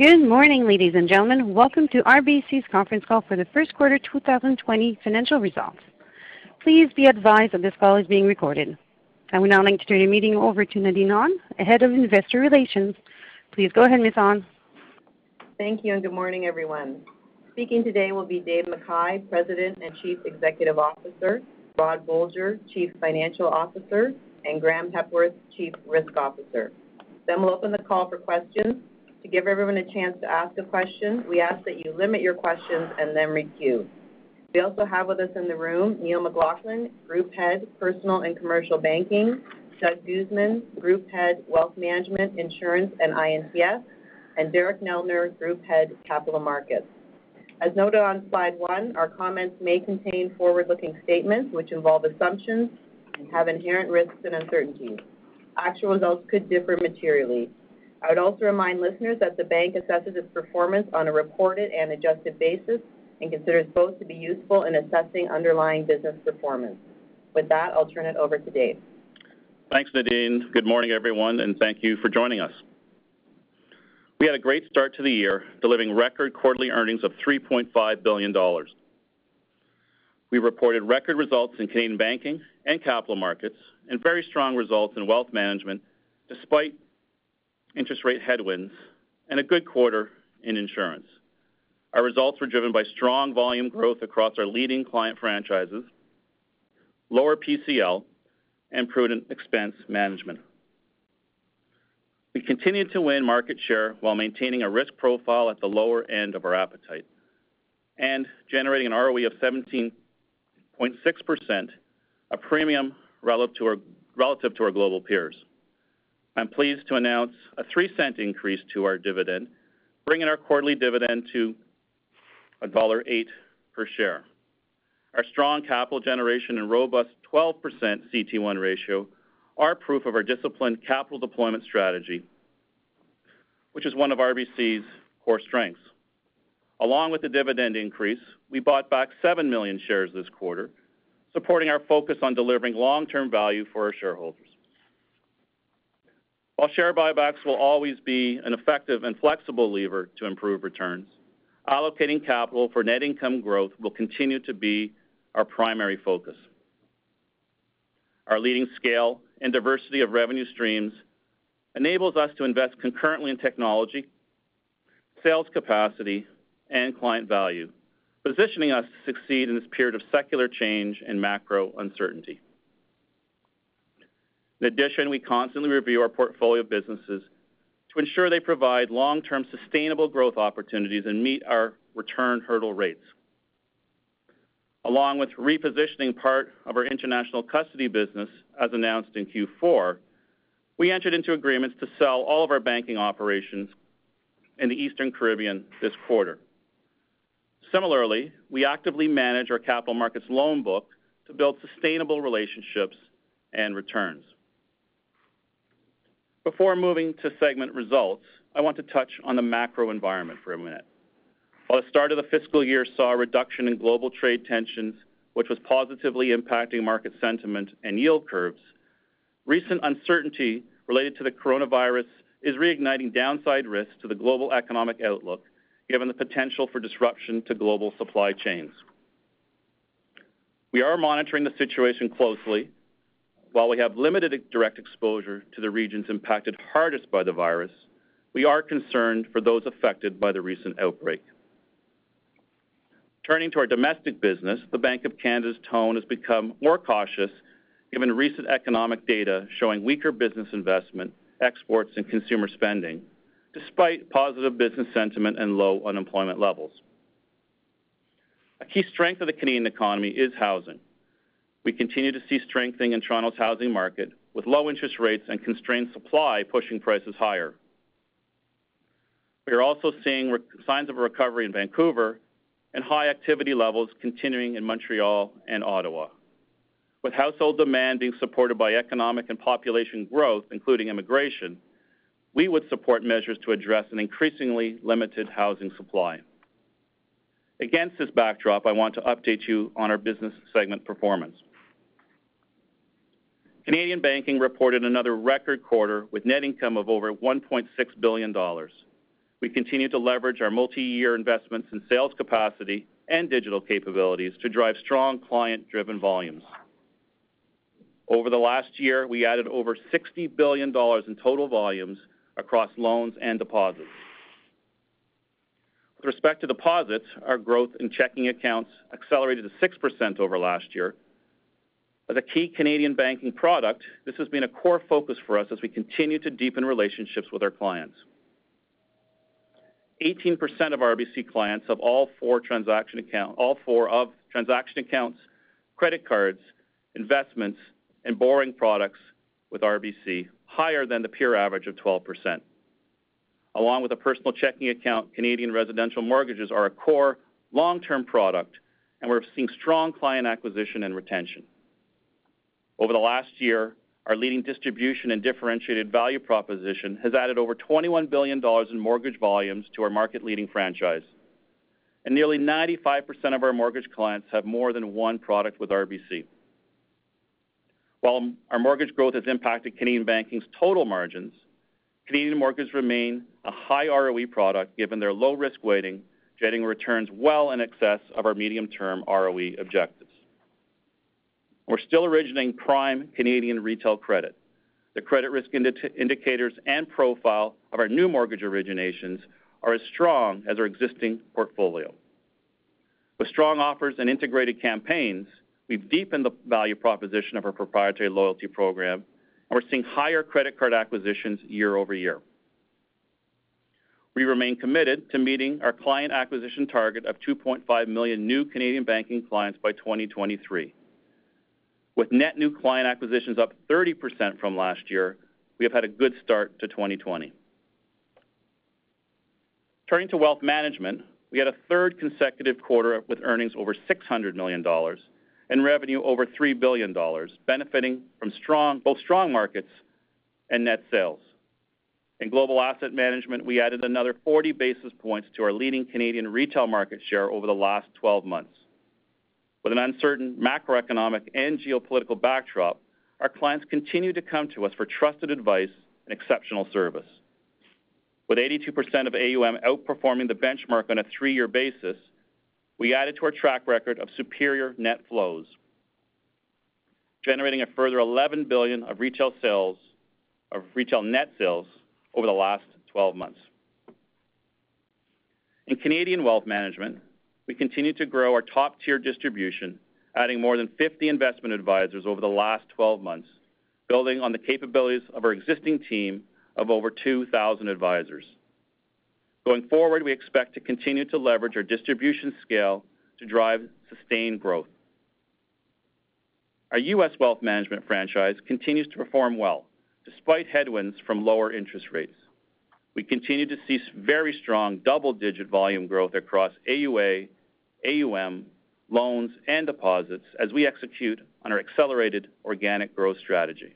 Good morning, ladies and gentlemen. Welcome to RBC's conference call for the first quarter 2020 financial results. Please be advised that this call is being recorded. I would now like to turn the meeting over to Nadine Ahn, Head of Investor Relations. Please go ahead, Ms. Ahn. Thank you, and good morning, everyone. Speaking today will be Dave McKay, President and Chief Executive Officer, Rod Bolger, Chief Financial Officer, and Graeme Hepworth, Chief Risk Officer. Then we'll open the call for questions. To give everyone a chance to ask a question, we ask that you limit your questions and then re-queue. We also have with us in the room Neil McLaughlin, Group Head, Personal and Commercial Banking, Doug Guzman, Group Head, Wealth Management, Insurance, and I&TS, and Derek Neldner, Group Head, Capital Markets. As noted on slide one, our comments may contain forward-looking statements which involve assumptions and have inherent risks and uncertainties. Actual results could differ materially. I would also remind listeners that the bank assesses its performance on a reported and adjusted basis and considers both to be useful in assessing underlying business performance. With that, I'll turn it over to Dave. Thanks, Nadine. Good morning, everyone, and thank you for joining us. We had a great start to the year, delivering record quarterly earnings of 3.5 billion dollars. We reported record results in Canadian banking and capital markets and very strong results in wealth management despite interest rate headwinds and a good quarter in insurance. Our results were driven by strong volume growth across our leading client franchises, lower PCL, and prudent expense management. We continued to win market share while maintaining a risk profile at the lower end of our appetite and generating an ROE of 17.6%, a premium relative to our global peers. I'm pleased to announce a $0.03 increase to our dividend, bringing our quarterly dividend to 1.08 per share. Our strong capital generation and robust 12% CET1 ratio are proof of our disciplined capital deployment strategy, which is one of RBC's core strengths. Along with the dividend increase, we bought back 7 million shares this quarter, supporting our focus on delivering long-term value for our shareholders. While share buybacks will always be an effective and flexible lever to improve returns, allocating capital for net income growth will continue to be our primary focus. Our leading scale and diversity of revenue streams enables us to invest concurrently in technology, sales capacity, and client value, positioning us to succeed in this period of secular change and macro uncertainty. In addition, we constantly review our portfolio of businesses to ensure they provide long-term sustainable growth opportunities and meet our return hurdle rates. Along with repositioning part of our international custody business, as announced in Q4, we entered into agreements to sell all of our banking operations in the Eastern Caribbean this quarter. Similarly, we actively manage our capital markets loan book to build sustainable relationships and returns. Before moving to segment results, I want to touch on the macro environment for a minute. While the start of the fiscal year saw a reduction in global trade tensions, which was positively impacting market sentiment and yield curves, recent uncertainty related to the coronavirus is reigniting downside risks to the global economic outlook, given the potential for disruption to global supply chains. We are monitoring the situation closely. While we have limited direct exposure to the regions impacted hardest by the virus, we are concerned for those affected by the recent outbreak. Turning to our domestic business, the Bank of Canada's tone has become more cautious given recent economic data showing weaker business investment, exports, and consumer spending, despite positive business sentiment and low unemployment levels. A key strength of the Canadian economy is housing. We continue to see strengthening in Toronto's housing market, with low interest rates and constrained supply pushing prices higher. We are also seeing signs of a recovery in Vancouver and high activity levels continuing in Montreal and Ottawa. With household demand being supported by economic and population growth, including immigration, we would support measures to address an increasingly limited housing supply. Against this backdrop, I want to update you on our business segment performance. Canadian Banking reported another record quarter with net income of over 1.6 billion dollars. We continue to leverage our multi-year investments in sales capacity and digital capabilities to drive strong client-driven volumes. Over the last year, we added over 60 billion dollars in total volumes across loans and deposits. With respect to deposits, our growth in checking accounts accelerated to 6% over last year. As a key Canadian banking product, this has been a core focus for us as we continue to deepen relationships with our clients. 18% of RBC clients have all four of transaction accounts, credit cards, investments, and borrowing products with RBC, higher than the peer average of 12%. Along with a personal checking account, Canadian residential mortgages are a core long-term product, and we're seeing strong client acquisition and retention. Over the last year, our leading distribution and differentiated value proposition has added over 21 billion dollars in mortgage volumes to our market-leading franchise. And nearly 95% of our mortgage clients have more than one product with RBC. While our mortgage growth has impacted Canadian Banking's total margins, Canadian mortgages remain a high ROE product given their low risk weighting, generating returns well in excess of our medium-term ROE objectives. We're still originating prime Canadian retail credit. The credit risk indicators and profile of our new mortgage originations are as strong as our existing portfolio. With strong offers and integrated campaigns, we've deepened the value proposition of our proprietary loyalty program, and we're seeing higher credit card acquisitions year-over-year. We remain committed to meeting our client acquisition target of 2.5 million new Canadian banking clients by 2023. With net new client acquisitions up 30% from last year, we have had a good start to 2020. Turning to wealth management, we had a third consecutive quarter with earnings over 600 million dollars and revenue over 3 billion dollars, benefiting from both strong markets and net sales. In global asset management, we added another 40 basis points to our leading Canadian retail market share over the last 12 months. With an uncertain macroeconomic and geopolitical backdrop, our clients continue to come to us for trusted advice and exceptional service. With 82% of AUM outperforming the benchmark on a three-year basis, we added to our track record of superior net flows, generating a further 11 billion of retail sales, of retail net sales over the last 12 months. In Canadian wealth management, we continue to grow our top-tier distribution, adding more than 50 investment advisors over the last 12 months, building on the capabilities of our existing team of over 2,000 advisors. Going forward, we expect to continue to leverage our distribution scale to drive sustained growth. Our U.S. wealth management franchise continues to perform well despite headwinds from lower interest rates. We continue to see very strong double-digit volume growth across AUA, AUM, loans, and deposits as we execute on our accelerated organic growth strategy.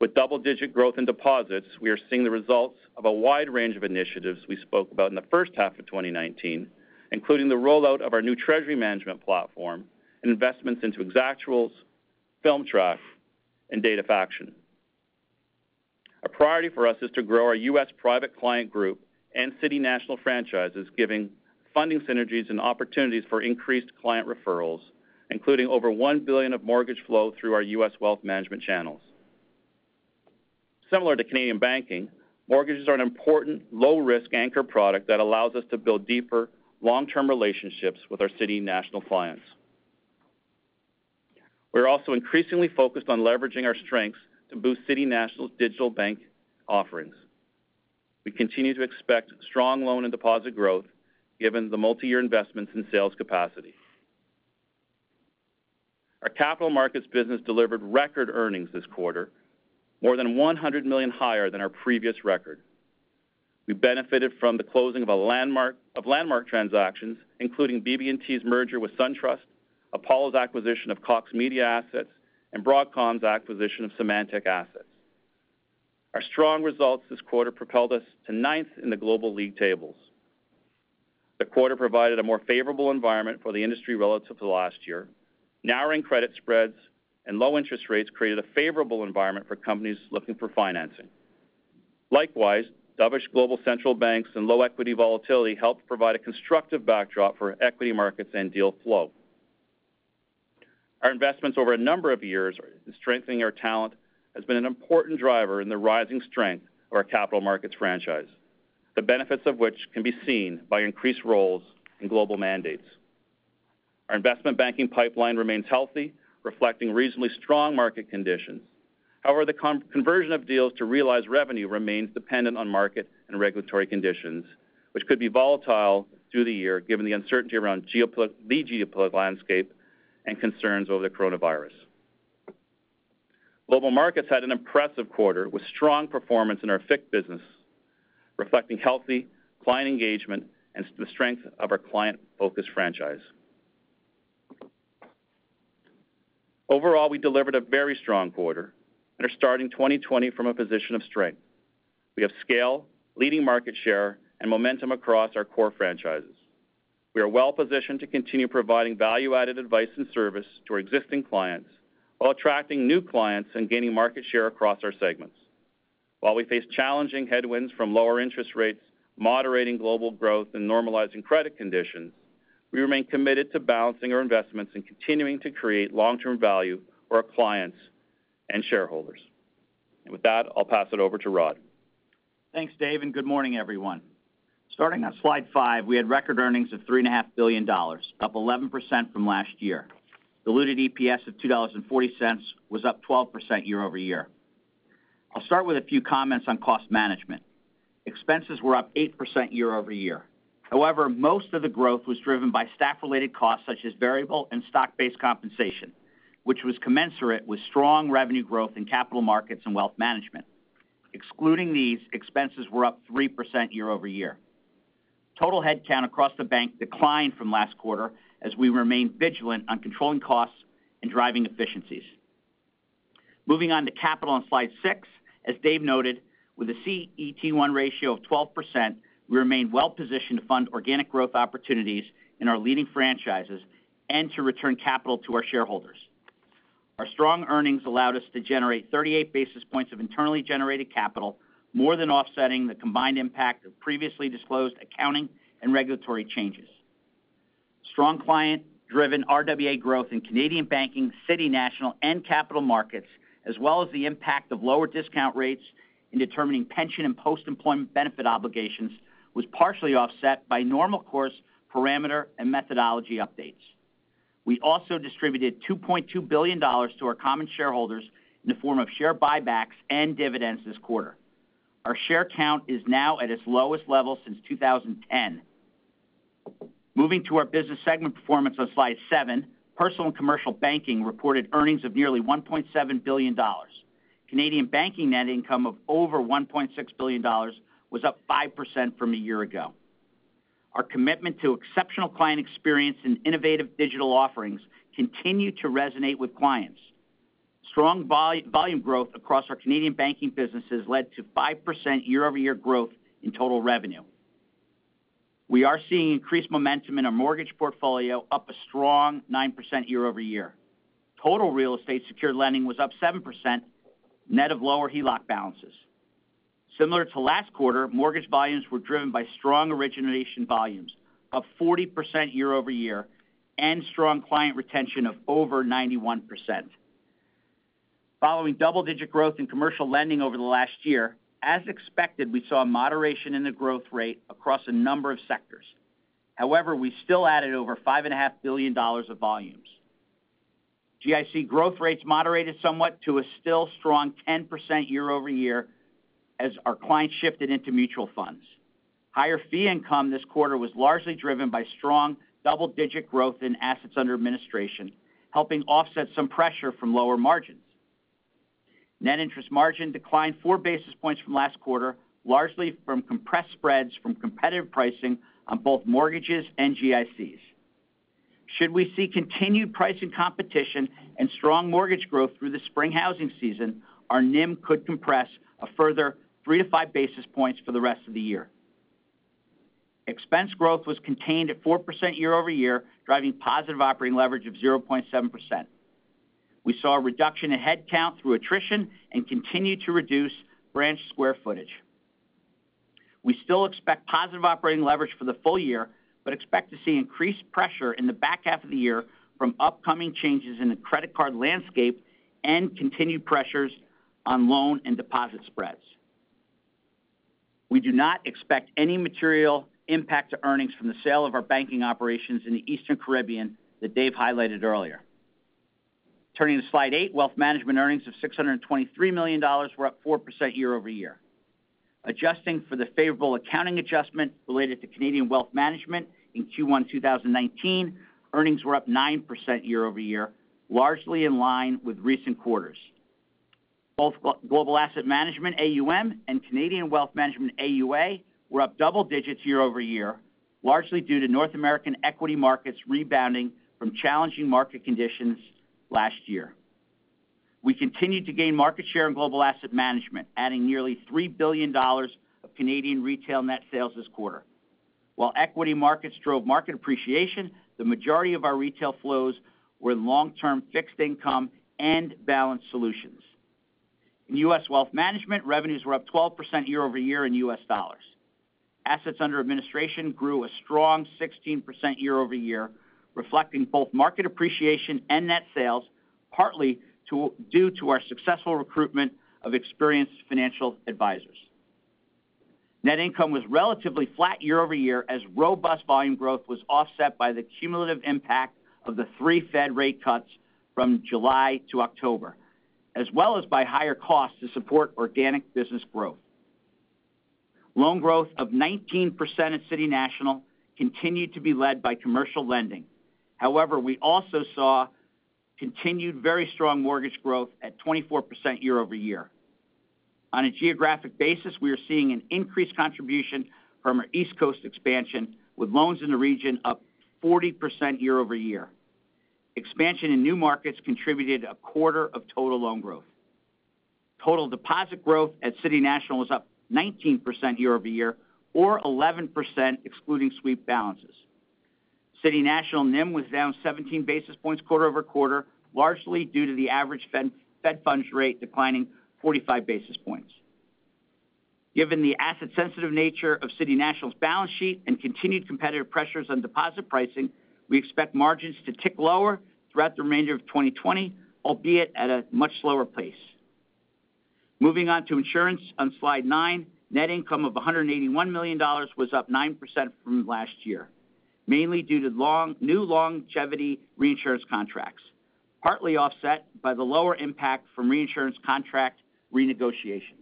With double-digit growth in deposits, we are seeing the results of a wide range of initiatives we spoke about in the first half of 2019, including the rollout of our new treasury management platform and investments into Exactuals, FilmTrack, and Datafaction. A priority for us is to grow our U.S. Private Client Group and City National franchises, giving funding synergies and opportunities for increased client referrals, including over 1 billion of mortgage flow through our U.S. wealth management channels. Similar to Canadian Banking, mortgages are an important low-risk anchor product that allows us to build deeper long-term relationships with our City National clients. We're also increasingly focused on leveraging our strengths to boost City National's digital bank offerings. We continue to expect strong loan and deposit growth given the multi-year investments in sales capacity. Our capital markets business delivered record earnings this quarter, more than 100 million higher than our previous record. We benefited from the closing of a landmark of landmark transactions, including BB&T's merger with SunTrust, Apollo's acquisition of Cox Media assets, and Broadcom's acquisition of Symantec assets. Our strong results this quarter propelled us to ninth in the global league tables. The quarter provided a more favorable environment for the industry relative to last year. Narrowing credit spreads and low interest rates created a favorable environment for companies looking for financing. Likewise, dovish global central banks and low equity volatility helped provide a constructive backdrop for equity markets and deal flow. Our investments over a number of years in strengthening our talent has been an important driver in the rising strength of our capital markets franchise, the benefits of which can be seen by increased roles in global mandates. Our investment banking pipeline remains healthy, reflecting reasonably strong market conditions. However, the conversion of deals to realized revenue remains dependent on market and regulatory conditions, which could be volatile through the year given the uncertainty around the geopolitical landscape and concerns over the coronavirus. Global markets had an impressive quarter with strong performance in our FICC business, reflecting healthy client engagement and the strength of our client-focused franchise. Overall, we delivered a very strong quarter and are starting 2020 from a position of strength. We have scale, leading market share, and momentum across our core franchises. We are well-positioned to continue providing value-added advice and service to our existing clients while attracting new clients and gaining market share across our segments. While we face challenging headwinds from lower interest rates, moderating global growth, and normalizing credit conditions, we remain committed to balancing our investments and continuing to create long-term value for our clients and shareholders. With that, I'll pass it over to Rod. Thanks, Dave, and good morning, everyone. Starting on slide five, we had record earnings of $3.5 billion, up 11% from last year. Diluted EPS of $2.40 was up 12% year-over-year. I'll start with a few comments on cost management. Expenses were up 8% year-over-year. However, most of the growth was driven by staff-related costs such as variable and stock-based compensation, which was commensurate with strong revenue growth in capital markets and wealth management. Excluding these, expenses were up 3% year-over-year. Total headcount across the bank declined from last quarter as we remain vigilant on controlling costs and driving efficiencies. Moving on to capital on slide six, as Dave noted, with a CET1 ratio of 12%, we remain well-positioned to fund organic growth opportunities in our leading franchises and to return capital to our shareholders. Our strong earnings allowed us to generate 38 basis points of internally generated capital, more than offsetting the combined impact of previously disclosed accounting and regulatory changes. Strong client-driven RWA growth in Canadian Banking, City National, and Capital Markets, as well as the impact of lower discount rates in determining pension and post-employment benefit obligations, was partially offset by normal course parameter and methodology updates. We also distributed $2.2 billion to our common shareholders in the form of share buybacks and dividends this quarter. Our share count is now at its lowest level since 2010. Moving to our business segment performance on slide seven, Personal and Commercial Banking reported earnings of nearly $1.7 billion. Canadian Banking net income of over $1.6 billion was up 5% from a year ago. Our commitment to exceptional client experience and innovative digital offerings continue to resonate with clients. Strong volume growth across our Canadian Banking businesses led to 5% year-over-year growth in total revenue. We are seeing increased momentum in our mortgage portfolio, up a strong 9% year-over-year. Total real estate secured lending was up 7%, net of lower HELOC balances. Similar to last quarter, mortgage volumes were driven by strong origination volumes, up 40% year-over-year, and strong client retention of over 91%. Following double-digit growth in commercial lending over the last year, as expected, we saw a moderation in the growth rate across a number of sectors. However, we still added over $5.5 billion of volumes. GIC growth rates moderated somewhat to a still strong 10% year-over-year as our clients shifted into mutual funds. Higher fee income this quarter was largely driven by strong double-digit growth in assets under administration, helping offset some pressure from lower margins. Net interest margin declined four basis points from last quarter, largely from compressed spreads from competitive pricing on both mortgages and GICs. Should we see continued pricing competition and strong mortgage growth through the spring housing season, our NIM could compress a further 3-5 basis points for the rest of the year. Expense growth was contained at 4% year-over-year, driving positive operating leverage of 0.7%. We saw a reduction in headcount through attrition and continued to reduce branch square footage. We still expect positive operating leverage for the full year, but expect to see increased pressure in the back half of the year from upcoming changes in the credit card landscape and continued pressures on loan and deposit spreads. We do not expect any material impact to earnings from the sale of our banking operations in the Eastern Caribbean that Dave highlighted earlier. Turning to slide 8, wealth management earnings of $623 million were up 4% year-over-year. Adjusting for the favorable accounting adjustment related to Canadian wealth management in Q1 2019, earnings were up 9% year-over-year, largely in line with recent quarters. Both global asset management AUM and Canadian wealth management AUA were up double digits year-over-year, largely due to North American equity markets rebounding from challenging market conditions last year. We continued to gain market share in global asset management, adding nearly $3 billion of Canadian retail net sales this quarter. While equity markets drove market appreciation, the majority of our retail flows were in long-term fixed income and balanced solutions. In U.S. wealth management, revenues were up 12% year-over-year in U.S. dollars. Assets under administration grew a strong 16% year-over-year, reflecting both market appreciation and net sales, partly due to our successful recruitment of experienced financial advisors. Net income was relatively flat year-over-year as robust volume growth was offset by the cumulative impact of the 3 Fed rate cuts from July to October, as well as by higher costs to support organic business growth. Loan growth of 19% at City National continued to be led by commercial lending. However, we also saw continued very strong mortgage growth at 24% year-over-year. On a geographic basis, we are seeing an increased contribution from our East Coast expansion, with loans in the region up 40% year-over-year. Expansion in new markets contributed a quarter of total loan growth. Total deposit growth at City National was up 19% year-over-year, or 11% excluding sweep balances. City National NIM was down 17 basis points quarter-over-quarter, largely due to the average Fed funds rate declining 45 basis points. Given the asset-sensitive nature of City National's balance sheet and continued competitive pressures on deposit pricing, we expect margins to tick lower throughout the remainder of 2020, albeit at a much slower pace. Moving on to insurance on slide 9, net income of $181 million was up 9% from last year, mainly due to new longevity reinsurance contracts, partly offset by the lower impact from reinsurance contract renegotiations.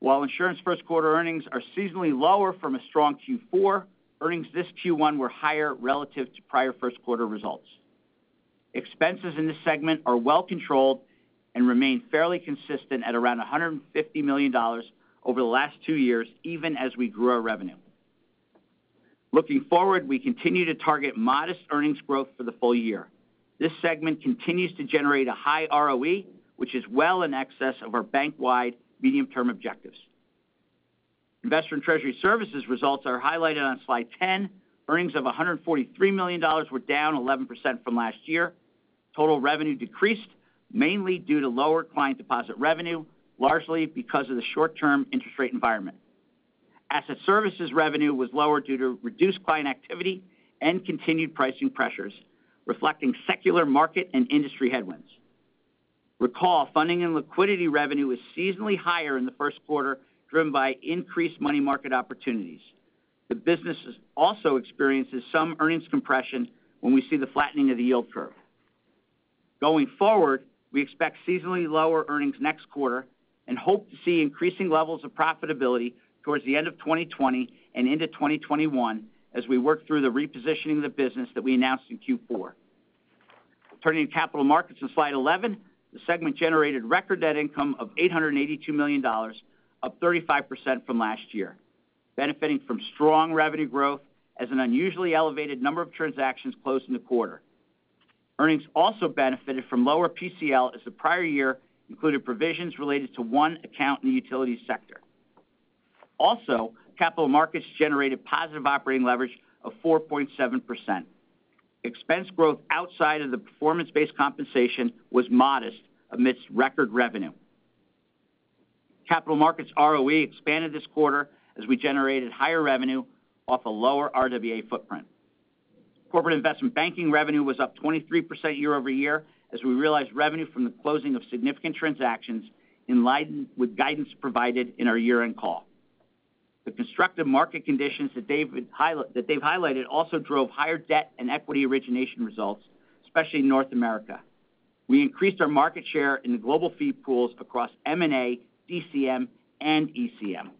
While insurance first quarter earnings are seasonally lower from a strong Q4, earnings this Q1 were higher relative to prior first quarter results. Expenses in this segment are well controlled and remain fairly consistent at around $150 million over the last two years, even as we grew our revenue. Looking forward, we continue to target modest earnings growth for the full year. This segment continues to generate a high ROE, which is well in excess of our bank-wide medium-term objectives. Investor and Treasury Services results are highlighted on slide 10. Earnings of $143 million were down 11% from last year. Total revenue decreased, mainly due to lower client deposit revenue, largely because of the short-term interest rate environment. Asset services revenue was lower due to reduced client activity and continued pricing pressures, reflecting secular market and industry headwinds. Recall, funding and liquidity revenue is seasonally higher in the first quarter, driven by increased money market opportunities. The business also experiences some earnings compression when we see the flattening of the yield curve. Going forward, we expect seasonally lower earnings next quarter and hope to see increasing levels of profitability towards the end of 2020 and into 2021 as we work through the repositioning of the business that we announced in Q4. Turning to capital markets on slide 11, the segment generated record net income of $882 million, up up 35% from last year, benefiting from strong revenue growth as an unusually elevated number of transactions closed in the quarter. Earnings also benefited from lower PCL as the prior year included provisions related to one account in the utility sector. Also, capital markets generated positive operating leverage of 4.7%. Expense growth outside of the performance-based compensation was modest amidst record revenue. Capital markets ROE expanded this quarter as we generated higher revenue off a lower RWA footprint. Corporate investment banking revenue was up 23% year-over-year as we realized revenue from the closing of significant transactions in line with guidance provided in our year-end call. The constructive market conditions that Dave highlighted also drove higher debt and equity origination results, especially in North America. We increased our market share in the global fee pools across M&A, DCM, and ECM.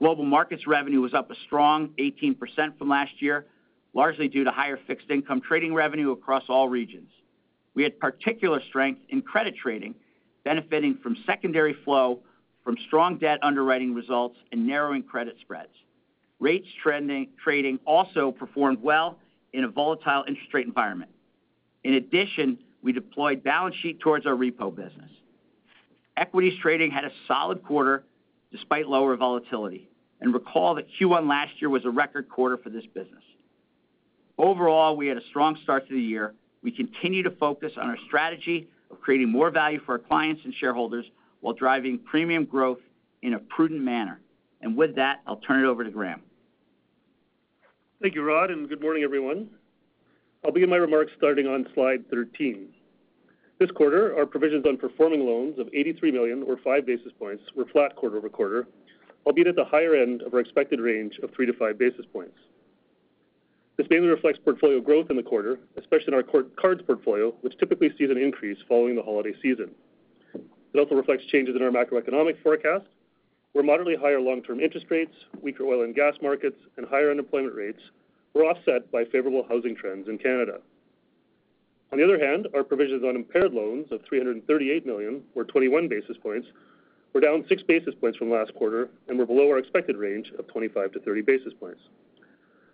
Global markets revenue was up a strong 18% from last year, largely due to higher fixed income trading revenue across all regions. We had particular strength in credit trading, benefiting from secondary flow from strong debt underwriting results and narrowing credit spreads. Rates trading also performed well in a volatile interest rate environment. In addition, we deployed balance sheet towards our repo business. Equities trading had a solid quarter despite lower volatility. And recall that Q1 last year was a record quarter for this business. Overall, we had a strong start to the year. We continue to focus on our strategy of creating more value for our clients and shareholders while driving premium growth in a prudent manner. And with that, I'll turn it over to Graeme. Thank you, Rod, and good morning, everyone. I'll begin my remarks starting on slide 13. This quarter, our provisions on performing loans of 83 million or 5 basis points were flat quarter-over-quarter, albeit at the higher end of our expected range of 3-5 basis points. This mainly reflects portfolio growth in the quarter, especially in our cards portfolio, which typically sees an increase following the holiday season. It also reflects changes in our macroeconomic forecast, where moderately higher long-term interest rates, weaker oil and gas markets, and higher unemployment rates were offset by favorable housing trends in Canada. On the other hand, our provisions on impaired loans of 338 million or 21 basis points were down 6 basis points from last quarter and were below our expected range of 25-30 basis points.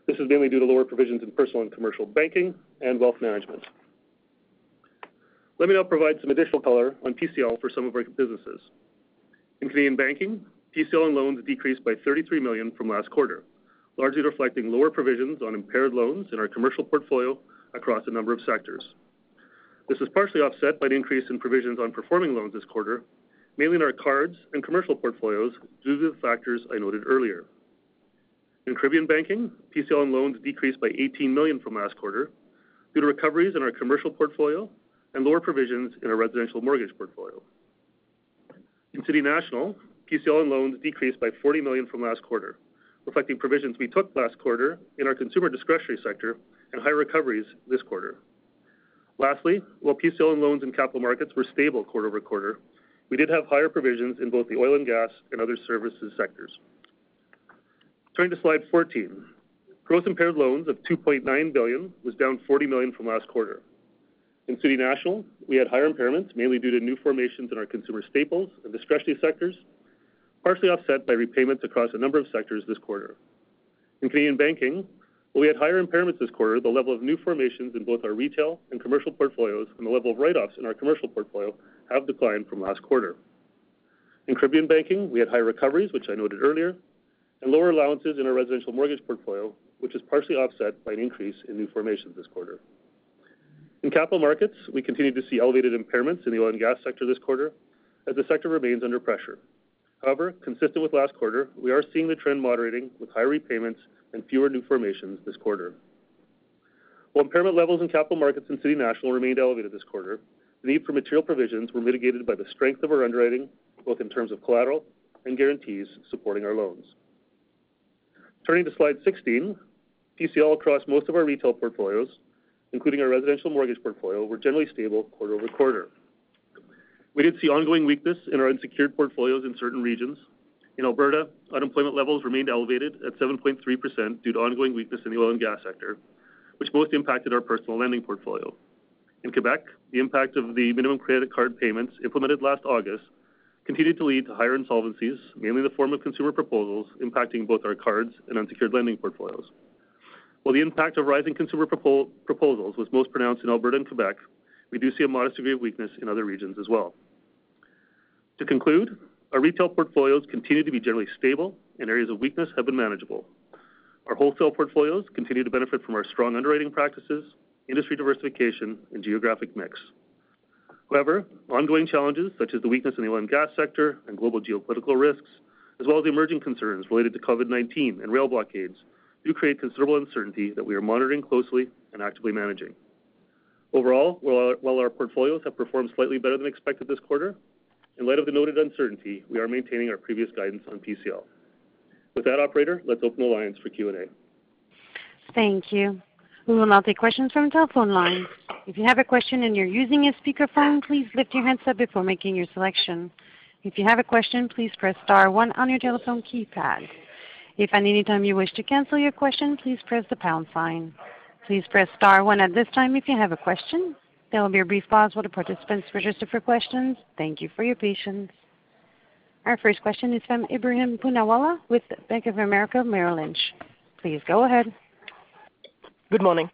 This is mainly due to lower provisions in personal and commercial banking and wealth management. Let me now provide some additional color on PCL for some of our businesses. In Canadian banking, PCL on loans decreased by 33 million from last quarter, largely reflecting lower provisions on impaired loans in our commercial portfolio across a number of sectors. This is partially offset by an increase in provisions on performing loans this quarter, mainly in our cards and commercial portfolios due to the factors I noted earlier. In Caribbean banking, PCL on loans decreased by 18 million from last quarter due to recoveries in our commercial portfolio and lower provisions in our residential mortgage portfolio. In City National, PCL on loans decreased by 40 million from last quarter, reflecting provisions we took last quarter in our consumer discretionary sector and higher recoveries this quarter. Lastly, while PCL on loans and capital markets were stable quarter-over-quarter, we did have higher provisions in both the oil and gas and other services sectors. Turning to slide 14. Gross impaired loans of 2.9 billion was down 40 million from last quarter. In City National, we had higher impairments, mainly due to new formations in our consumer staples and discretionary sectors, partially offset by repayments across a number of sectors this quarter. In Canadian banking, while we had higher impairments this quarter, the level of new formations in both our retail and commercial portfolios and the level of write-offs in our commercial portfolio have declined from last quarter. In Caribbean banking, we had higher recoveries, which I noted earlier, and lower allowances in our residential mortgage portfolio, which is partially offset by an increase in new formations this quarter. In capital markets, we continue to see elevated impairments in the oil and gas sector this quarter as the sector remains under pressure. However, consistent with last quarter, we are seeing the trend moderating with higher repayments and fewer new formations this quarter. While impairment levels in capital markets and City National remained elevated this quarter, the need for material provisions were mitigated by the strength of our underwriting, both in terms of collateral and guarantees supporting our loans. Turning to slide 16, PCL across most of our retail portfolios, including our residential mortgage portfolio, were generally stable quarter-over-quarter. We did see ongoing weakness in our unsecured portfolios in certain regions. In Alberta, unemployment levels remained elevated at 7.3% due to ongoing weakness in the oil and gas sector, which most impacted our personal lending portfolio. In Quebec, the impact of the minimum credit card payments implemented last August continued to lead to higher insolvencies, mainly in the form of consumer proposals impacting both our cards and unsecured lending portfolios. While the impact of rising consumer proposals was most pronounced in Alberta and Quebec, we do see a modest degree of weakness in other regions as well. To conclude, our retail portfolios continue to be generally stable, and areas of weakness have been manageable. Our wholesale portfolios continue to benefit from our strong underwriting practices, industry diversification, and geographic mix. However, ongoing challenges such as the weakness in the oil and gas sector and global geopolitical risks, as well as emerging concerns related to COVID-19 and rail blockades, do create considerable uncertainty that we are monitoring closely and actively managing. Overall, while our portfolios have performed slightly better than expected this quarter, in light of the noted uncertainty, we are maintaining our previous guidance on PCL. With that, operator, let's open the lines for Q&A. Thank you. We will now take questions from telephone lines. If you have a question and you're using a speakerphone, please lift your handset before making your selection. If you have a question, please press star one on your telephone keypad. If at any time you wish to cancel your question, please press the pound sign. Please press star one at this time if you have a question. There will be a brief pause while the participants register for questions. Thank you for your patience. Our first question is from Ebrahim Poonawala with Bank of America Merrill Lynch. Please go ahead. Good morning.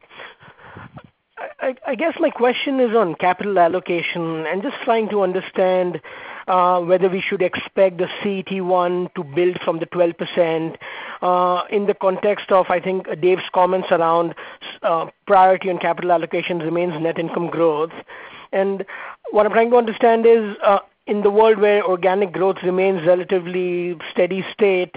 I guess my question is on capital allocation and just trying to understand Uh, whether we should expect the CET1 to build from the 12%, uh, in the context of, I think, Dave's comments around uh, priority on capital allocation remains net income growth. And what I'm trying to understand is, in the world where organic growth remains relatively steady state,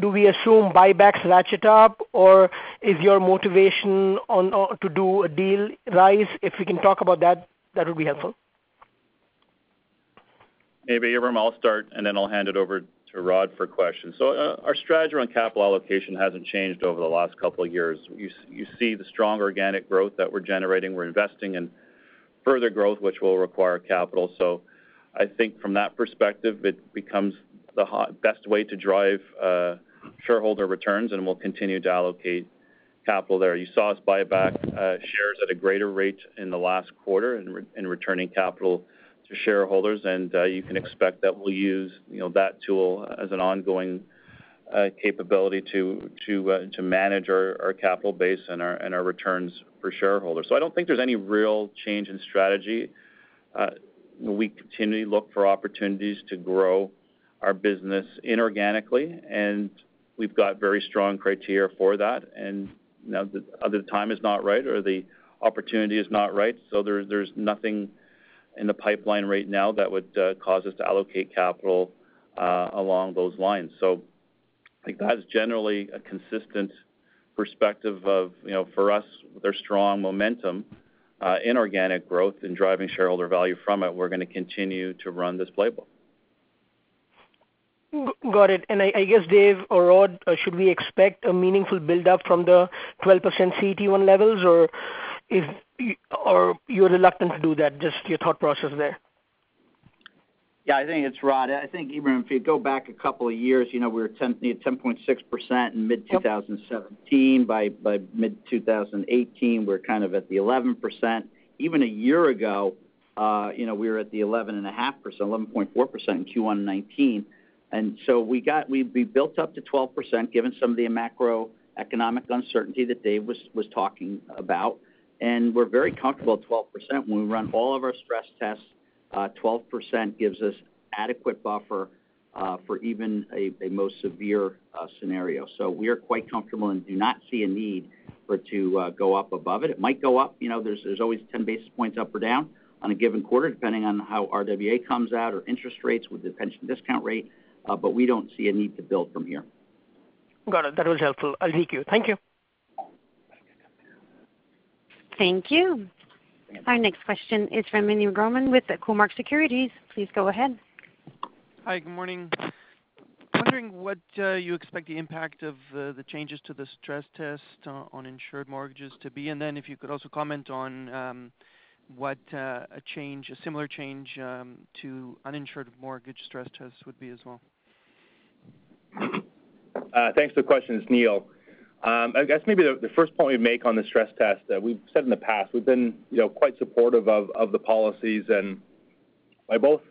do we assume buybacks ratchet up, or is your motivation on to do a deal rise? If we can talk about that, that would be helpful. Maybe, Ebrahim, I'll start, and then I'll hand it over to Rod for questions. So uh our strategy on capital allocation hasn't changed over the last couple of years. You see the strong organic growth that we're generating. We're investing in further growth, which will require capital. So I think from that perspective, it becomes the best way to drive shareholder returns, and we'll continue to allocate capital there. You saw us buy back shares at a greater rate in the last quarter and in returning capital to shareholders, and uh, you can expect that we'll use that tool as an ongoing uh, capability uh, to manage our capital base and our returns for shareholders. So I don't think there's any real change in strategy. We continually look for opportunities to grow our business inorganically, and we've got very strong criteria for that. And either the time is not right or the opportunity is not right. So there's nothing in the pipeline right now that would uh, cause us to allocate capital uh, along those lines. So I think that is generally a consistent perspective of, you know, for us, there's strong momentum uh, in organic growth and driving shareholder value from it, we're going to continue to run this playbook. Got it. And I guess, Dave or Rod, should we expect a meaningful buildup from the 12% CET1 levels, or you're reluctant to do that? Just your thought process there. Yeah, I think it's Rod. I think, Ebrahim, if you go back a couple of years, you know, we were at 10.6% in mid-2017. By mid-2018, we're kind of at the 11%. Even a year ago, uh, you know, we were at the 11.5%, 11.4% in Q1 2019. We got we built up to 12%, given some of the macroeconomic uncertainty that Dave was talking about. And we're very comfortable at 12%. When we run all of our stress tests, uh, 12% gives us adequate buffer uh, for even a most severe uh, scenario. So we are quite comfortable and do not see a need for it to go up above it. It might go up. You know, there's always 10 basis points up or down on a given quarter, depending on how RWA comes out or interest rates with the pension discount rate. But we don't see a need to build from here. Got it. That was helpful. I'll leave you. Thank you. Thank you. Our next question is from Meny Grauman with Cormark Securities. Please go ahead. Hi, good morning. Wondering what uh, you expect the impact of uh, the changes to the stress test on insured mortgages to be, and then if you could also comment on um, what uh, a change a similar change um, to uninsured mortgage stress tests would be as well. Thanks for the question. It's Neil. Um, I guess maybe the first point we'd make on the stress test, we've said in the past, we've been you know, quite supportive of of the policies and by both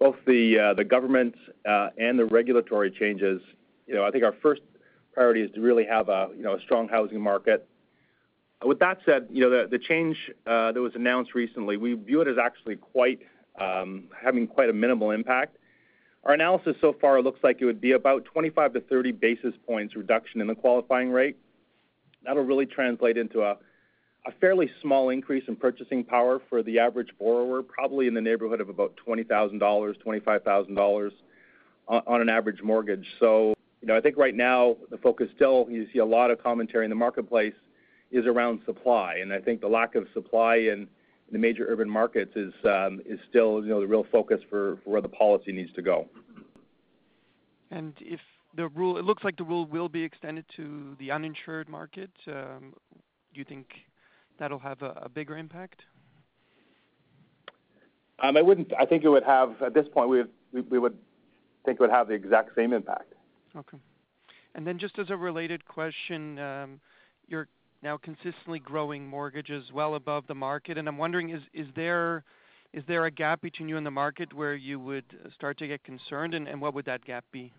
both the uh, the government uh and the regulatory changes, you know, I think our first priority is to really have a, you know, a strong housing market. With that said, you know, the change uh, that was announced recently, we view it as actually quite um, having quite a minimal impact. Our analysis so far looks like it would be about 25-30 basis points reduction in the qualifying rate. That'll really translate into a fairly small increase in purchasing power for the average borrower, probably in the neighborhood of about $20,000, $25,000 on an average mortgage. So, you know, I think right now the focus still, you see a lot of commentary in the marketplace, is around supply. And I think the lack of supply in the major urban markets um, is still, you know, the real focus for where the policy needs to go. And if the rule, it looks like the rule will be extended to the uninsured market, um, do you think that'll have a bigger impact? Um, I wouldn't I think it would have, at this point, we would think it would have the exact same impact. Okay. And then just as a related question, you're now consistently growing mortgages well above the market, and I'm wondering, is there a gap between you and the market where you would uh, start to get concerned, and what would that gap be?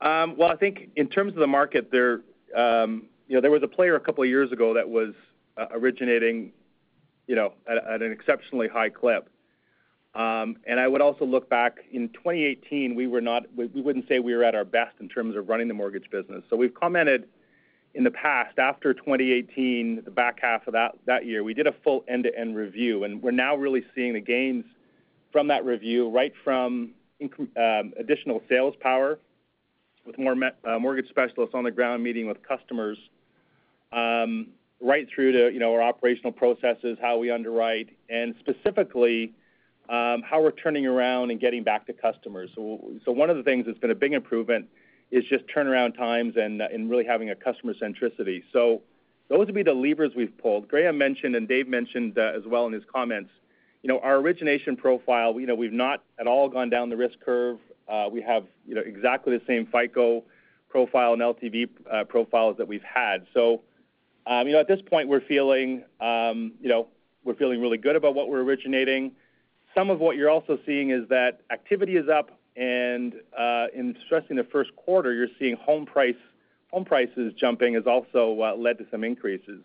Um, well, I think in terms of the market there, um, you know, there was a player a couple of years ago that was uh, originating, you know, at an exceptionally high clip. Um and I would also look back in 2018, we wouldn't say we were at our best in terms of running the mortgage business. So we've commented in the past, after 2018, the back half of that year, we did a full end-to-end review, and we're now really seeing the gains from that review, right from um, additional sales power with more uh, mortgage specialists on the ground meeting with customers, um, right through to, you know, our operational processes, how we underwrite, and specifically, um, how we're turning around and getting back to customers. So one of the things that's been a big improvement is just turnaround times and really having a customer centricity. So those would be the levers we've pulled. Graeme mentioned, and Dave mentioned, uh, as well in his comments, you know, our origination profile, you know, we've not at all gone down the risk curve. Uh, we have, you know, exactly the same FICO profile and LTV uh, profiles that we've had. So um you know, at this point, we're feeling, um, you know, we're feeling really good about what we're originating. Some of what you're also seeing is that activity is up, and uh, in stressing the first quarter, you're seeing home prices jumping has also uh, led to some increases.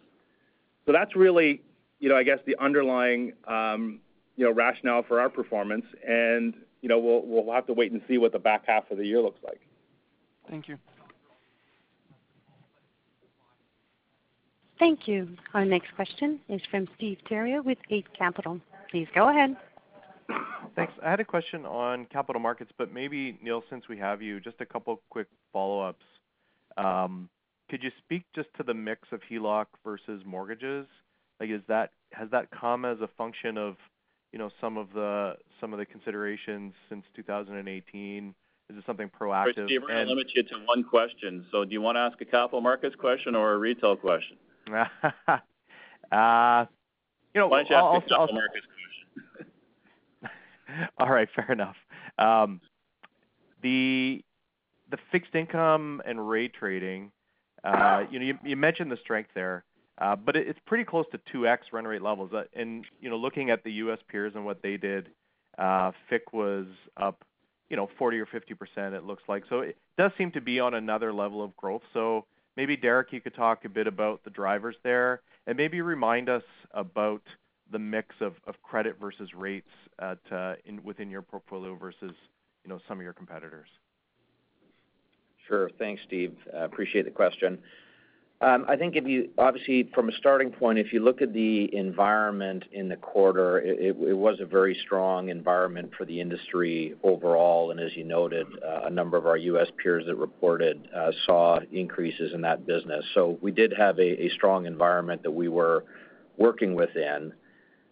So that's really, you know, I guess, the underlying, um, you know, rationale for our performance. And you know, we'll have to wait and see what the back half of the year looks like. Thank you. Thank you. Our next question is from Steve Theriault with Eight Capital. Please go ahead. Thanks. I had a question on capital markets, but maybe, Neil, since we have you, just a couple quick follow-ups. Um, could you speak just to the mix of HELOC versus mortgages? Like, is that has that come as a function of, you know, some of the some of the considerations since 2018? Is it something proactive? Steve, we're gonna limit you to one question. Do you wanna ask a capital markets question or a retail question? Uh, you know, Why don't you ask a capital markets question? All right, fair enough. Um, the fixed income and rate trading, uh, you know, you mentioned the strength there, uh, but it's pretty close to 2x run rate levels. Uh, and you know, looking at the U.S. peers and what they did, FICC was up, you know, 40 or 50%, it looks like. So it does seem to be on another level of growth. So maybe, Derek, you could talk a bit about the drivers there, and maybe remind us about the mix of credit versus rates uh, within your portfolio versus, you know, some of your competitors. Sure. Thanks, Steve. Uh, appreciate the question. Um, I think if you obviously, from a starting point, if you look at the environment in the quarter, it was a very strong environment for the industry overall. And as you noted, uh, a number of our U.S. peers that reported saw increases in that business. So we did have a strong environment that we were working within.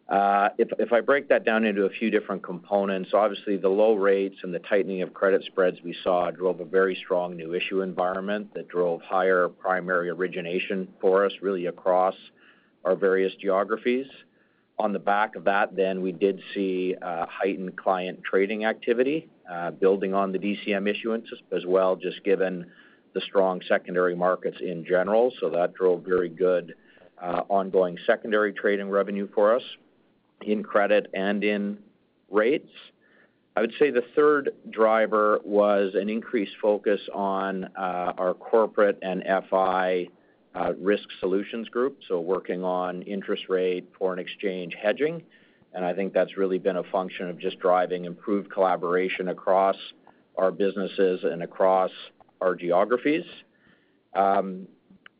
Uh, if I break that down into a few different components, obviously the low rates and the tightening of credit spreads we saw drove a very strong new issue environment that drove higher primary origination for us, really across our various geographies. On the back of that, then we did see uh, heightened client trading activity, uh, building on the DCM issuance as well, just given the strong secondary markets in general. So that drove very good ongoing secondary trading revenue for us in credit and in rates. I would say the third driver was an increased focus on uh, our corporate and FI uh, risk solutions group, so working on interest rate, foreign exchange hedging. And I think that's really been a function of just driving improved collaboration across our businesses and across our geographies. Um,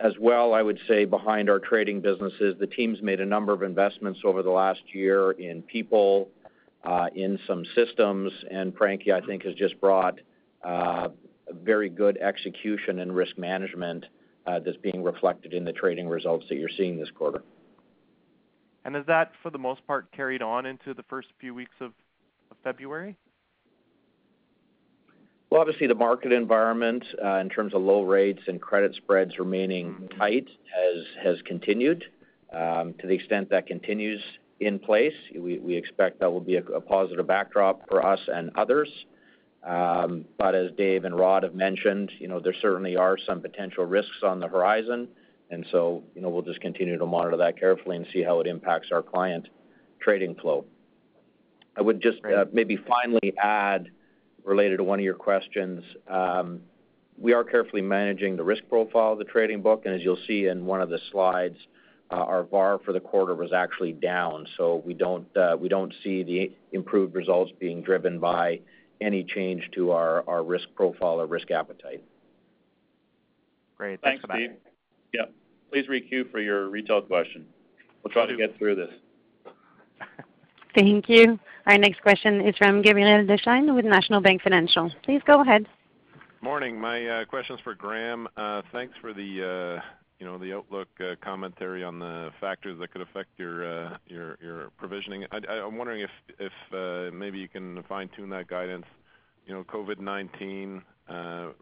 As well, I would say behind our trading businesses, the team's made a number of investments over the last year in people, uh, in some systems, and frankly, I think has just brought uh, very good execution and risk management uh, that's being reflected in the trading results that you're seeing this quarter. And has that, for the most part, carried on into the first few weeks of February? Well, obviously, the market environment, uh, in terms of low rates and credit spreads remaining mm-hmm. tight has has continued. Um, to the extent that continues in place, we expect that will be a positive backdrop for us and others. Um but as Dave and Rod have mentioned, you know, there certainly are some potential risks on the horizon. And so, you know, we'll just continue to monitor that carefully and see how it impacts our client trading flow. I would just uh, maybe finally add, related to one of your questions, um, we are carefully managing the risk profile of the trading book. And as you'll see in one of the slides, uh, our VaR for the quarter was actually down. So uh, we don't see the improved results being driven by any change to our risk profile or risk appetite. Great. Thanks for that. Thanks, Steve. Yeah. Please re-queue for your retail question. We'll try to get through this. Thank you. Our next question is from Gabriel Dechaine with National Bank Financial. Please go ahead. Morning. My uh, question's for Graeme. Uh, thanks for the, uh, you know, the outlook commentary on the factors that could affect your provisioning. I'm wondering if maybe you can fine-tune that guidance. You know, COVID-19,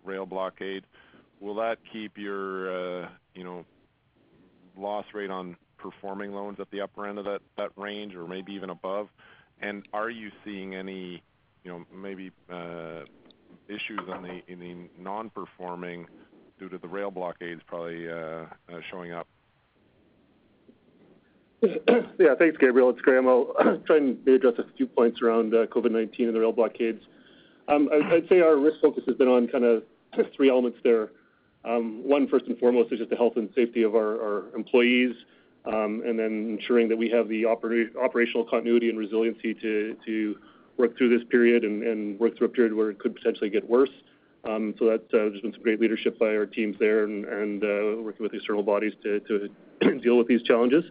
rail blockade, will that keep your, you know, loss rate on performing loans at the upper end of that range or maybe even above? And are you seeing any, you know, maybe uh, issues in the non-performing due to the rail blockades probably uh, uh, showing up? Yeah. Thanks, Gabriel. It's Graeme. I'll try and maybe address a few points around COVID-19 and the rail blockades. Um, I'd say our risk focus has been on kind of three elements there. Um, one, first and foremost, is just the health and safety of our employees, Um, and then ensuring that we have the operational continuity and resiliency to work through this period and work through a period where it could potentially get worse. Um so that's, uh, there's been some great leadership by our teams there and uh, working with external bodies to deal with these challenges.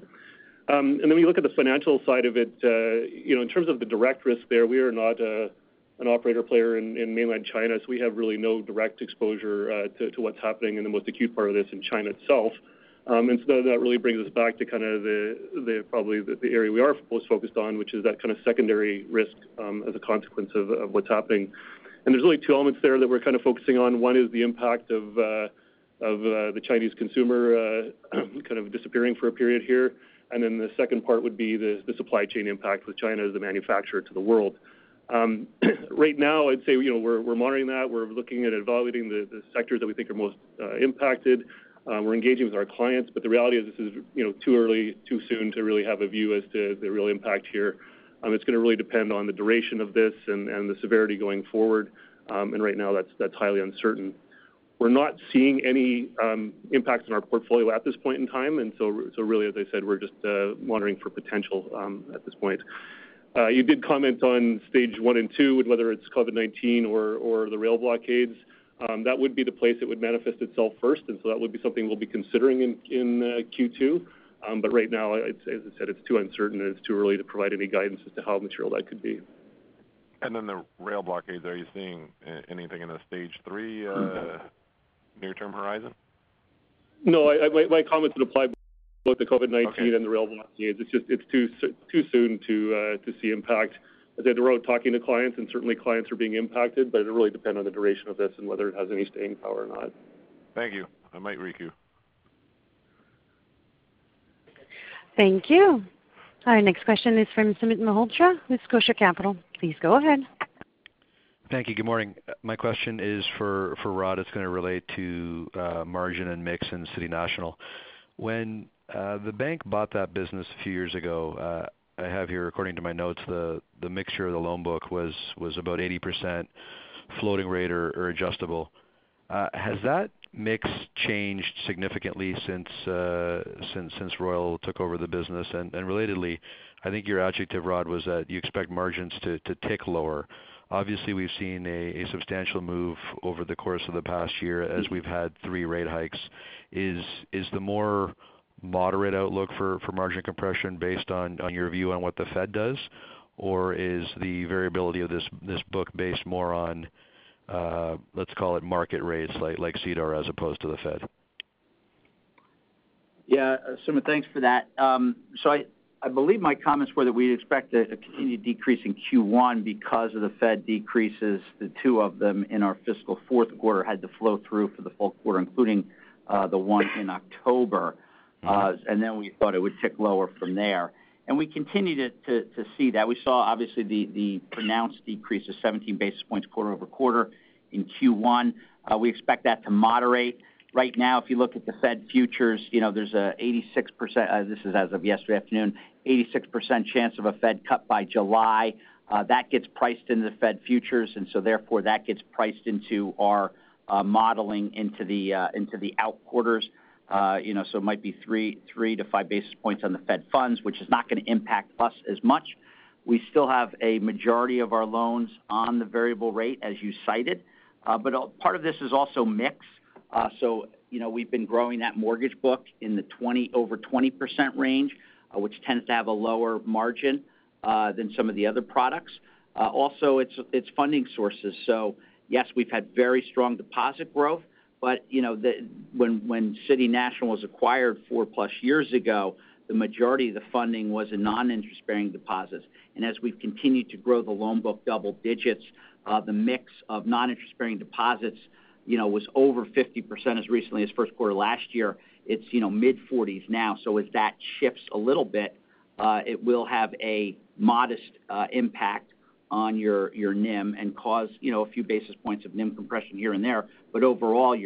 Um, and When you look at the financial side of it, uh, you know, in terms of the direct risk there, we are not an operator player in mainland China, so we have really no direct exposure to what's happening in the most acute part of this in China itself. Um, and so that really brings us back to kind of the probably the area we are most focused on, which is that kind of secondary risk um, as a consequence of what's happening. And there's really two elements there that we're kind of focusing on. One is the impact of uh, of uh, the Chinese consumer uh, kind of disappearing for a period here. And then the second part would be the supply chain impact with China as the manufacturer to the world. Um, right now, I'd say, you know, we're monitoring that. We're looking at evaluating the sectors that we think are most impacted. Uh, we're engaging with our clients, but the reality is this is, you know, too early, too soon to really have a view as to the real impact here. Um, it's gonna really depend on the duration of this and the severity going forward. Um and right now that's that's highly uncertain. We're not seeing any um, impacts in our portfolio at this point in time. And so so really, as I said, we're just uh, monitoring for potential um, at this point. Uh, you did comment on stage one and two, and whether it's COVID-19 or the rail blockades. Um, that would be the place it would manifest itself first, and so that would be something we'll be considering in uh, Q2. Um, but Right now, as I said, it's too uncertain, and it's too early to provide any guidance as to how material that could be. And then the rail blockades, are you seeing uh, anything in the stage three uh, near-term horizon? No. My comments would apply both to COVID-19. Okay. The rail blockades. It's just too soon to see impact. As I said, we're out talking to clients, and certainly clients are being impacted, but it'll really depend on the duration of this and whether it has any staying power or not. Thank you. I might re-queue. Thank you. Our next question is from Sumit Malhotra with Scotia Capital. Please go ahead. Thank you. Good morning. My question is for Rod. It's gonna relate to uh, margin and mix in City National. When uh, the bank bought that business a few years ago, uh, have here, according to my notes, the mixture of the loan book was about 80% floating rate or adjustable. Uh, has that mix changed significantly since uh, Royal took over the business? And relatedly, I think your adjective, Rod, was that you expect margins to tick lower. Obviously, we've seen a substantial move over the course of the past year as we've had three rate hikes. Is the more moderate outlook for margin compression based on your view on what the Fed does? Or is the variability of this book based more on, uh, let's call it market rates like CDOR as opposed to the Fed? Yeah. Uh, Sumit, thanks for that. Um so I I believe my comments were that we expect a continued decrease in Q1 because of the Fed decreases. The two of them in our fiscal fourth quarter had to flow through for the full quarter, including uh, the one in October. Mm-hmm. Uh, we thought it would tick lower from there. And we continue to see that. We saw obviously the pronounced decrease of 17 basis points quarter-over-quarter in Q1. Uh, we expect that to moderate. Right now, if you look at the Fed futures, you know, there's an 86%, uh, this is as of yesterday afternoon, 86% chance of a Fed cut by July. That gets priced into the Fed futures, and so therefore that gets priced into our modeling into the uh into the out quarters. Uh, you know, so it might be 3-5 basis points on the Fed funds, which is not gonna impact us as much. We still have a majority of our loans on the variable rate, as you cited. Uh, but uh, part of this is also mix. So, you know, we've been growing that mortgage book in the 20 over 20% range, which tends to have a lower margin than some of the other products. Also, it's it's funding sources. So yes, we've had very strong deposit growth, but you know, when when City National was acquired 4+ years ago, the majority of the funding was in non-interest-bearing deposits. And as we've continued to grow the loan book double digits, uh, the mix of non-interest-bearing deposits, you know, was over 50% as recently as first quarter last year. It's, you know, mid-40s now. So as that shifts a little bit, uh, it will have a modest uh, impact on your NIM and cause, you know, a few basis points of NIM compression here and there. But overall,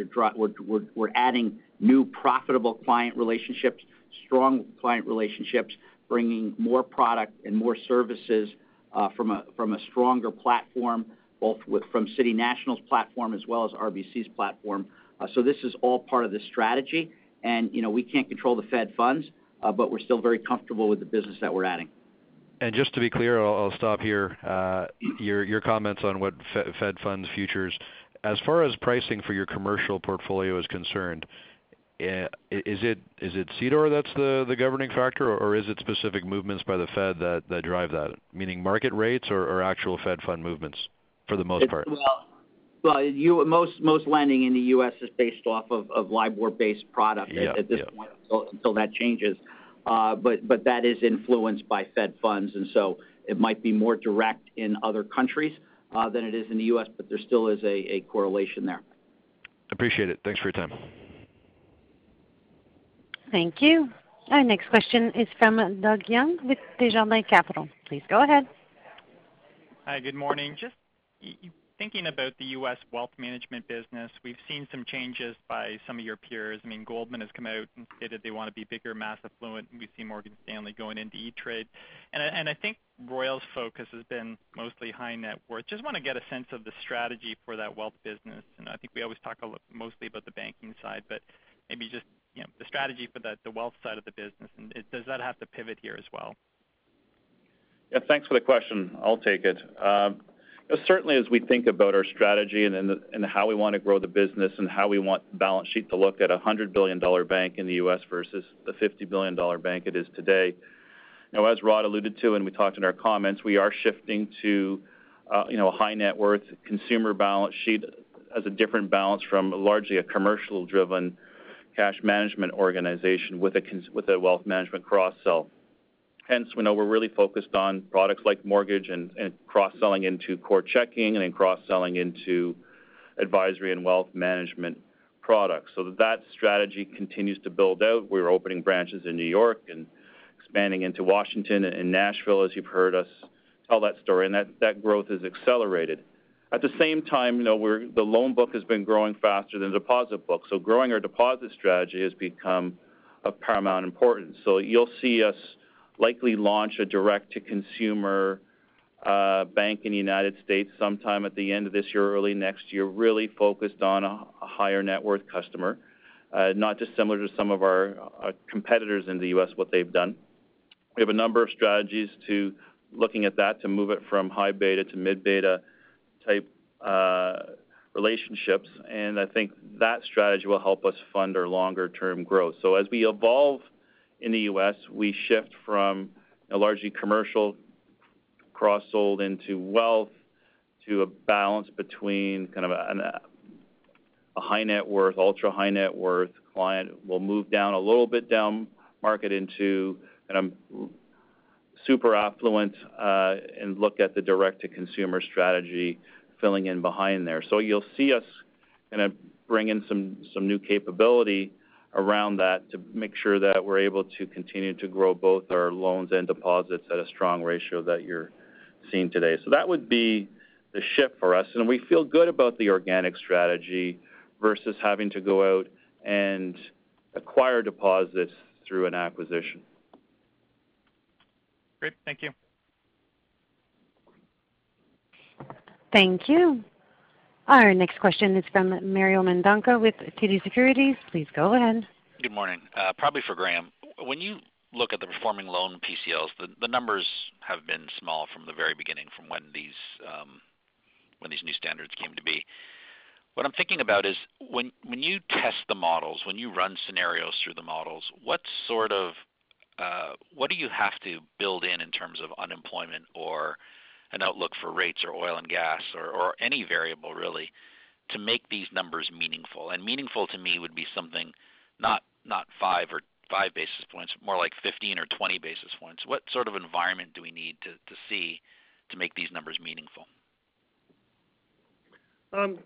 we're adding new profitable client relationships, strong client relationships, bringing more product and more services uh, from a from a stronger platform, both from City National's platform as well as RBC's platform. Uh, so this is all part of the strategy. And you know, we can't control the Fed funds, uh, but we're still very comfortable with the business that we're adding. And just to be clear, I'll stop here. Uh, your comments on what Fed funds futures. As far as pricing for your commercial portfolio is concerned, eh, is it CDOR that's the governing factor, or is it specific movements by the Fed that drive that? Meaning market rates or actual Fed fund movements for the most part? Well, most lending in the U.S. is based off of LIBOR-based product. Yeah. At this point until that changes. Uh, but that is influenced by Fed funds, and so it might be more direct in other countries uh, than it is in the U.S., but there still is a correlation there. Appreciate it. Thanks for your time. Thank you. Our next question is from Doug Young with Desjardins Capital. Please go ahead. Hi, good morning. Just thinking about the U.S. wealth management business, we've seen some changes by some of your peers. I mean, Goldman has come out and stated they wanna be bigger, mass affluent, and we see Morgan Stanley going into E*TRADE. I and I think Royal's focus has been mostly high net worth. Just wanna get a sense of the strategy for that wealth business. And I think we always talk mostly about the banking side, but maybe just, the strategy for the wealth side of the business, and does that have to pivot here as well? Yeah, thanks for the question. I'll take it. Uh, Certainly as we think about our strategy and how we wanna grow the business and how we want the balance sheet to look at a $100 billion bank in the U.S. versus the $50 billion bank it is today. Know, as Rod alluded to, and we talked in our comments, we are shifting to, uh, you know, a high net worth consumer balance sheet as a different balance from largely a commercial-driven cash management organization with a wealth management cross-sell. Hence, we know we're really focused on products like mortgage and cross-selling into core checking and then cross-selling into advisory and wealth management products. So that strategy continues to build out. We're opening branches in New York and expanding into Washington and Nashville, as you've heard us tell that story, and that growth has accelerated. At the same time, you know, the loan book has been growing faster than the deposit book. So growing our deposit strategy has become of paramount importance. So you'll see us likely launch a direct-to-consumer uh, bank in the United States sometime at the end of this year early next year, really focused on a higher net worth customer, uh, not dissimilar to some of our uh, competitors in the U.S., what they've done. We have a number of strategies to looking at that to move it from high beta to mid-beta type relationships, and I think that strategy will help us fund our longer-term growth. So as we evolve in the U.S., we shift from a largely commercial cross-sold into wealth to a balance between kind of a high net worth, ultra-high net worth client. We'll move down a little bit down market into kind of super affluent, uh, and look at the direct-to-consumer strategy filling in behind there. So you'll see us kind of bring in some new capability around that to make sure that we're able to continue to grow both our loans and deposits at a strong ratio that you're seeing today. So that would be the shift for us, and we feel good about the organic strategy versus having to go out and acquire deposits through an acquisition. Great. Thank you. Thank you. Our next question is from Mario Mendonca with TD Securities. Please go ahead. Good morning. Probably for Graeme. When you look at the performing loan PCLs, the numbers have been small from the very beginning from when these new standards came to be. What I'm thinking about is when you test the models, when you run scenarios through the models, what sort of uh what do you have to build in in terms of unemployment or an outlook for rates or oil and gas or any variable really to make these numbers meaningful? And meaningful to me would be something not not 5 or five basis points, more like 15 or 20 basis points. What sort of environment do we need to to see to make these numbers meaningful?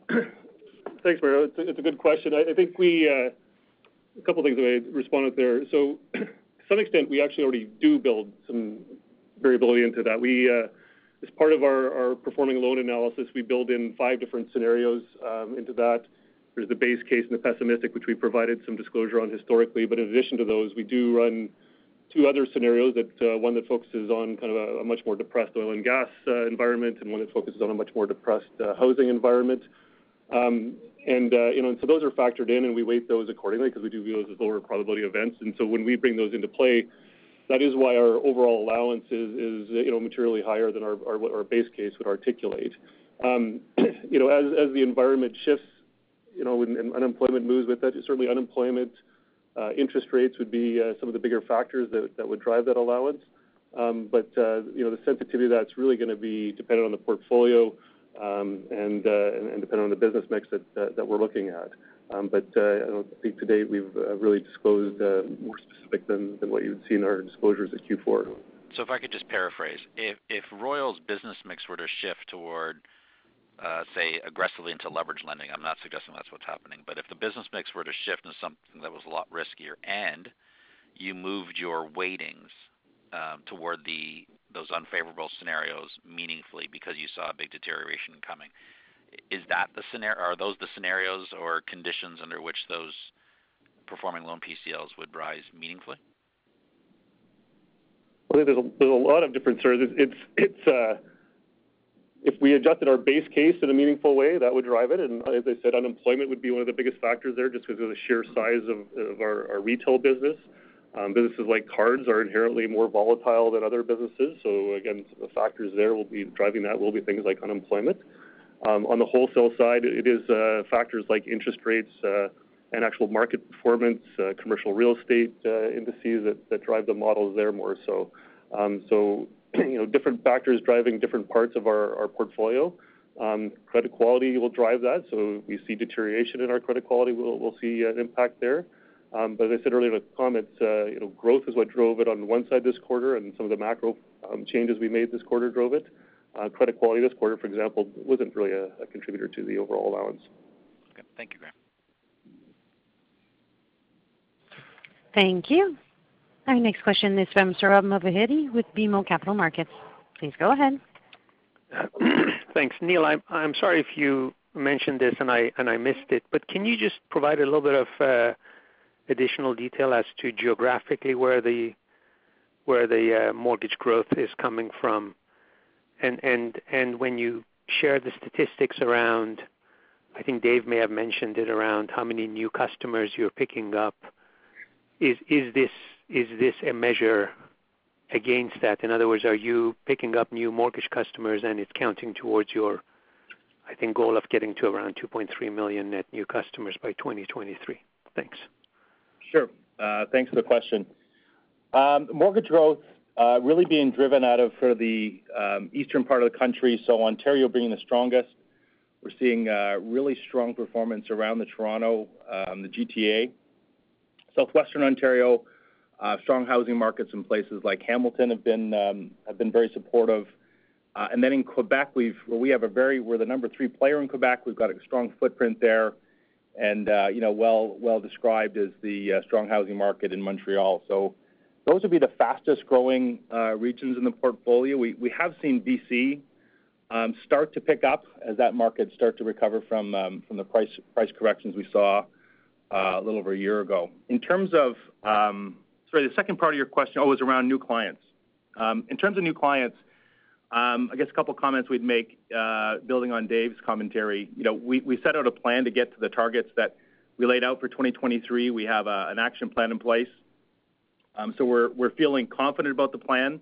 Thanks, Mario. It's a good question. I think we uh, a couple things I would respond with there. To some extent, we actually already do build some variability into that. As part of our performing loan analysis, we build in five different scenarios um, into that. There's the base case and the pessimistic, which we provided some disclosure on historically. But in addition to those, we do run two other scenarios, that uh, one that focuses on kind of a much more depressed oil and gas uh, environment and one that focuses on a much more depressed uh, housing environment. Um, and you know, so those are factored in, and we weight those accordingly because we do view those as lower probability events. And so when we bring those into play, that is why our overall allowance is you know, materially higher than our base case would articulate. Um, you know, As the environment shifts, you know, and unemployment moves with it, certainly unemployment, uh, interest rates would be uh, some of the bigger factors that would drive that allowance. Um, but uh, the sensitivity of that's really going to be dependent on the portfolio, um, and dependent on the business mix that we're looking at. Um, uh, I don't think to date we've uh, really disclosed uh, more specific than what you would see in our disclosures at Q4. So If I could just paraphrase. If Royal's business mix were to shift toward, say, aggressively into leverage lending, I'm not suggesting that's what's happening, but if the business mix were to shift into something that was a lot riskier and you moved your weightings um, toward the those unfavorable scenarios meaningfully because you saw a big deterioration coming, are those the scenarios or conditions under which those performing loan PCLs would rise meaningfully? Well, there's a lot of different scenarios. Uh, if we adjusted our base case in a meaningful way, that would drive it. And as I said, unemployment would be one of the biggest factors there just because of the sheer size of our retail business. Um, businesses like cards are inherently more volatile than other businesses. So again, the factors there will be driving that will be things like unemployment. Um, on the wholesale side, it is uh, factors like interest rates, uh, and actual market performance, uh, commercial real estate indices that drive the models there more so. Um so you know, different factors driving different parts of our portfolio. Um, credit quality will drive that. If we see deterioration in our credit quality, we'll see an impact there. Um but as I said earlier in the comments, you know, growth is what drove it on one side this quarter, and some of the macro um, changes we made this quarter drove it. Uh, credit quality this quarter, for example, wasn't really a contributor to the overall allowance. Okay. Thank you, Graeme. Thank you. Our next question is from Sohrab Movahedi with BMO Capital Markets. Please go ahead. Thanks. Neil, I'm sorry if you mentioned this and I missed it, but can you just provide a little bit of uh, additional detail as to geographically where the where the uh, mortgage growth is coming from. And and and when you share the statistics around, I think Dave may have mentioned it, around how many new customers you're picking up, is is this is this a measure against that? In other words, are you picking up new mortgage customers and it's counting towards your, I think, goal of getting to around 2.3 million net new customers by 2023? Thanks. Sure. Uh, thanks for the question. Um, mortgage growth Uh, really being driven out of sort of the um, eastern part of the country, so Ontario being the strongest. We're seeing uh, really strong performance around the Toronto, um, the GTA. Southwestern Ontario, uh, strong housing markets in places like Hamilton have been um, very supportive. And then in Quebec, we're the number three player in Quebec. We've got a strong footprint there and, you know, well described as the strong housing market in Montreal. Those would be the fastest-growing uh, regions in the portfolio. We have seen BC um, start to pick up as that market start to recover from um from the price price corrections we saw uh, a little over a year ago. In terms of, um, sorry, the second part of your question oh, was around new clients. Um, in terms of new clients, I guess a couple of comments we'd make, uh, building on Dave's commentary. You know, we set out a plan to get to the targets that we laid out for 2023. We have an action plan in place. Um, we're we're feeling confident about the plan.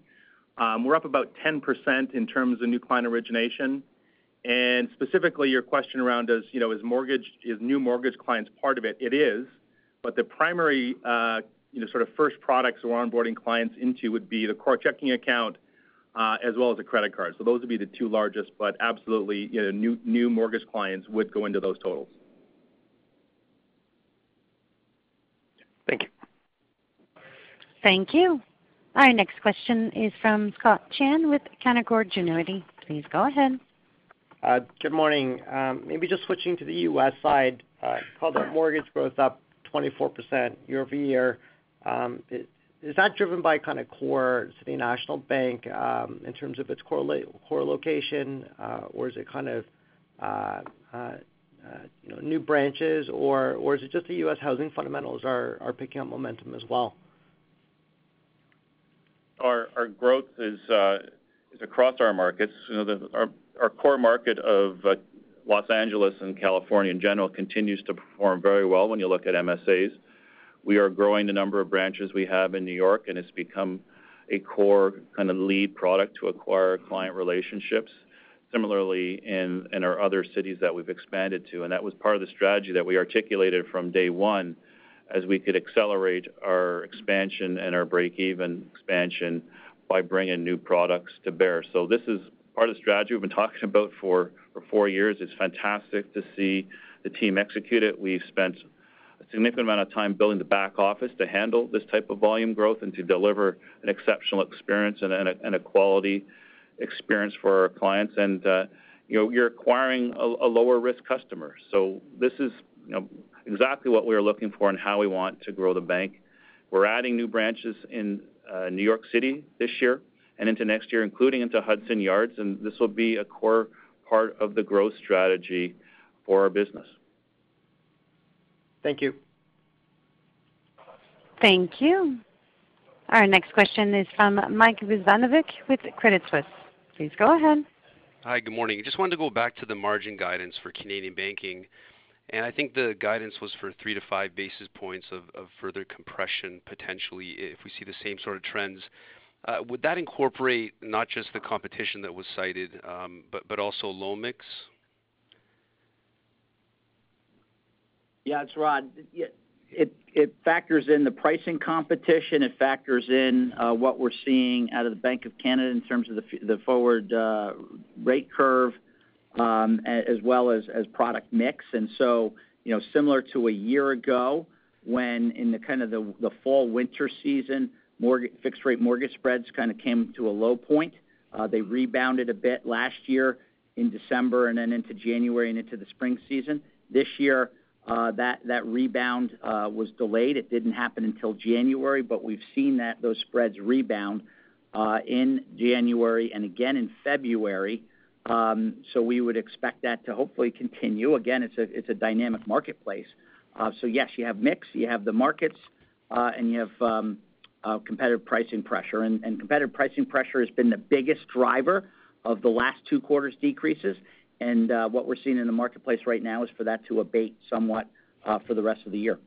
Um, we're up about 10% in terms of new client origination. And specifically, your question around is, you know, is mortgage is new mortgage clients part of it? It is. But the primary, uh, you know, sort of first products we're onboarding clients into would be the core checking account, uh, as well as a credit card. So those would be the two largest, but absolutely, you know, new new mortgage clients would go into those totals. Thank you. Thank you. Our next question is from Scott Chan with Canaccord Genuity. Please go ahead. Uh, good morning. Um, maybe just switching to the U.S. side, uh, called out mortgage growth up 24% year-over-year. Um, is that driven by kind of core City National Bank, um, in terms of its core location, uh, or is it kind of, new branches, or is it just the U.S. housing fundamentals are picking up momentum as well? Our growth uh, is across our markets. You know, our core market of uh, Los Angeles and California in general continues to perform very well when you look at MSAs. We are growing the number of branches we have in New York, and it's become a core kind of lead product to acquire client relationships. Similarly, in our other cities that we've expanded to, and that was part of the strategy that we articulated from day one as we could accelerate our expansion and our break-even expansion by bringing new products to bear. So this is part of the strategy we've been talking about for four years. It's fantastic to see the team execute it. We've spent a significant amount of time building the back office to handle this type of volume growth and to deliver an exceptional experience and a quality experience for our clients. And uh, you know, you're acquiring a lower risk customer. So this is, you know, exactly what we're looking for and how we want to grow the bank. We're adding new branches in uh, New York City this year and into next year, including into Hudson Yards, and this will be a core part of the growth strategy for our business. Thank you. Thank you. Our next question is from Mike Rizvanovic with Credit Suisse. Please go ahead. Hi, good morning. Just wanted to go back to the margin guidance for Canadian banking. I think the guidance was for three to five basis points of further compression, potentially, if we see the same sort of trends. Uh, would that incorporate not just the competition that was cited, um, but also loan mix? Yeah, it's Rod. It factors in the pricing competition. It factors in uh, what we're seeing out of the Bank of Canada in terms of the forward uh, rate curve, Um, as well as product mix. And so, you know, similar to a year ago, when in the kind of the fall/winter season, fixed rate mortgage spreads kind of came to a low point. Uh, they rebounded a bit last year in December and then into January and into the spring season. This year, uh, that that rebound uh, was delayed. It didn't happen until January, but we've seen that those spreads rebound in January and again in February. Um, we would expect that to hopefully continue. Again, it's a it's a dynamic marketplace. Uh so yes, you have mix, you have the markets, uh, and you have um, uh, competitive pricing pressure. And competitive pricing pressure has been the biggest driver of the last two quarters decreases. And uh what we're seeing in the marketplace right now is for that to abate somewhat uh, for the rest of the year.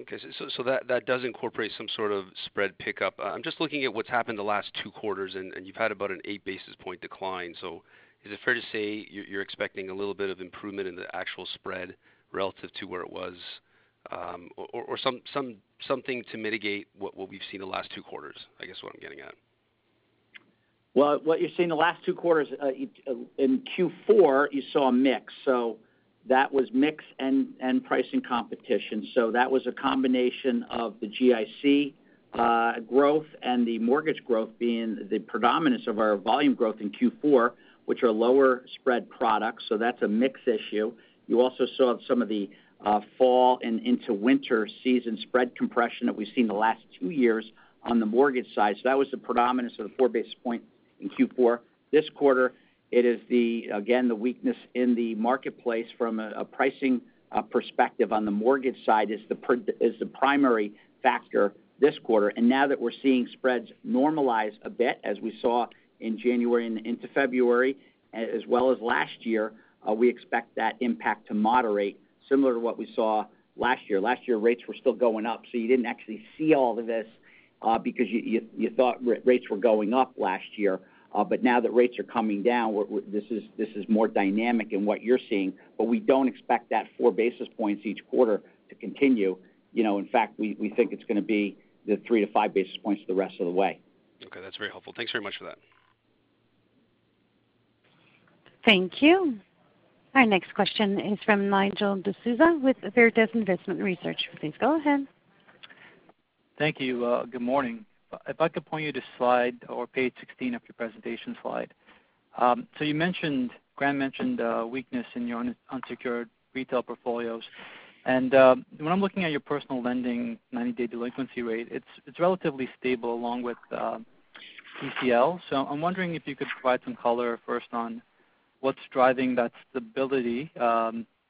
Okay. So that does incorporate some sort of spread pickup. Uh, I'm just looking at what's happened the last two quarters, and you've had about an 8 basis point decline. So is it fair to say you're expecting a little bit of improvement in the actual spread relative to where it was, um, or something to mitigate what we've seen the last two quarters, I guess what I'm getting at? Well, what you're seeing the last two quarters, uh, in Q4, you saw a mix. That was mix and pricing competition. So that was a combination of the GIC uh, growth and the mortgage growth being the predominance of our volume growth in Q4, which are lower spread products. So that's a mix issue. You also saw some of the uh, fall and into winter season spread compression that we've seen the last two years on the mortgage side. So that was the predominance of the 4 basis point in Q4. This quarter, it is the again the weakness in the marketplace from a pricing uh, perspective on the mortgage side is the pred is the primary factor this quarter. And now that we're seeing spreads normalize a bit, as we saw in January and into February, as well as last year, uh, we expect that impact to moderate similar to what we saw last year. Last year, rates were still going up, so you didn't actually see all of this, uh, because you thought rates were going up last year. Uh, but now that rates are coming down, this is more dynamic in what you're seeing. But we don't expect that 4 basis points each quarter to continue. You know, in fact, we think it's gonna be the 3-5 basis points the rest of the way. Okay, that's very helpful. Thanks very much for that. Thank you. Our next question is from Nigel D'Souza with Veritas Investment Research. Please go ahead. Thank you. Uh, good morning. If I could point you to slide or page 16 of your presentation slide. Um, so you mentioned, Graeme mentioned, uh, weakness in your unsecured retail portfolios. And uh, when I'm looking at your personal lending 90-day delinquency rate, it's it's relatively stable along with uh, PCL. So I'm wondering if you could provide some color first on what's driving that stability,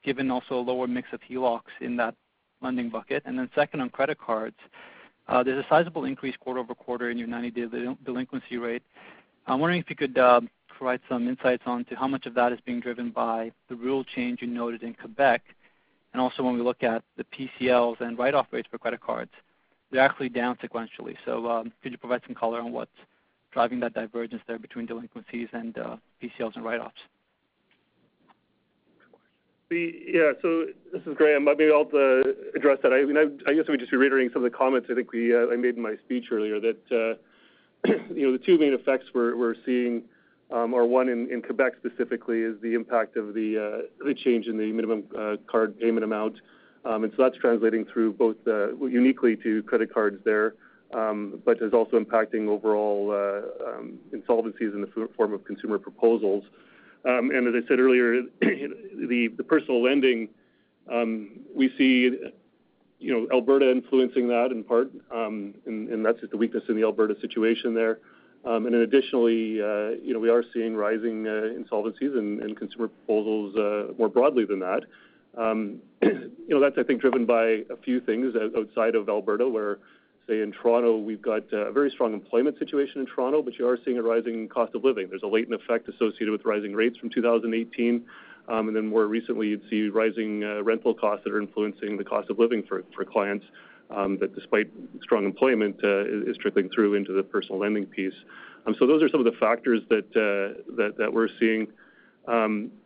given also a lower mix of HELOCs in that lending bucket. And then second, on credit cards, Uh, there's a sizable increase quarter-over-quarter in your 90-day delinquency rate. I'm wondering if you could uh, provide some insights onto how much of that is being driven by the rule change you noted in Quebec. And also when we look at the PCLs and write-off rates for credit cards, they're actually down sequentially. So uh could you provide some color on what's driving that divergence there between delinquencies and uh, PCLs and write-offs? Yeah. So this is Graeme. Maybe I'll uh, address that. I mean, I guess would just be reiterating some of the comments I think we uh, I made in my speech earlier that uh, you know, the two main effects we're seeing um, are one in Quebec specifically is the impact of the change in the minimum card payment amount. Um and so that's translating through both uniquely to credit cards there, um, but is also impacting overall um, insolvencies in the form of consumer proposals. Um, and as I said earlier, the personal lending um, we see you know, Alberta influencing that in part, um, and that's just the weakness in the Alberta situation there. And then additionally, uh, you know, we are seeing rising uh, insolvencies and consumer proposals uh, more broadly than that. You know, that's I think driven by a few things outside of Alberta, where, say, in Toronto, we've got uh, a very strong employment situation in Toronto, but you are seeing a rising cost of living. There's a latent effect associated with rising rates from 2018. Um, and then More recently, you'd see rising uh, rental costs that are influencing the cost of living for clients, um, that despite strong employment, uh, is trickling through into the personal lending piece. Um, so those are some of the factors that we're seeing.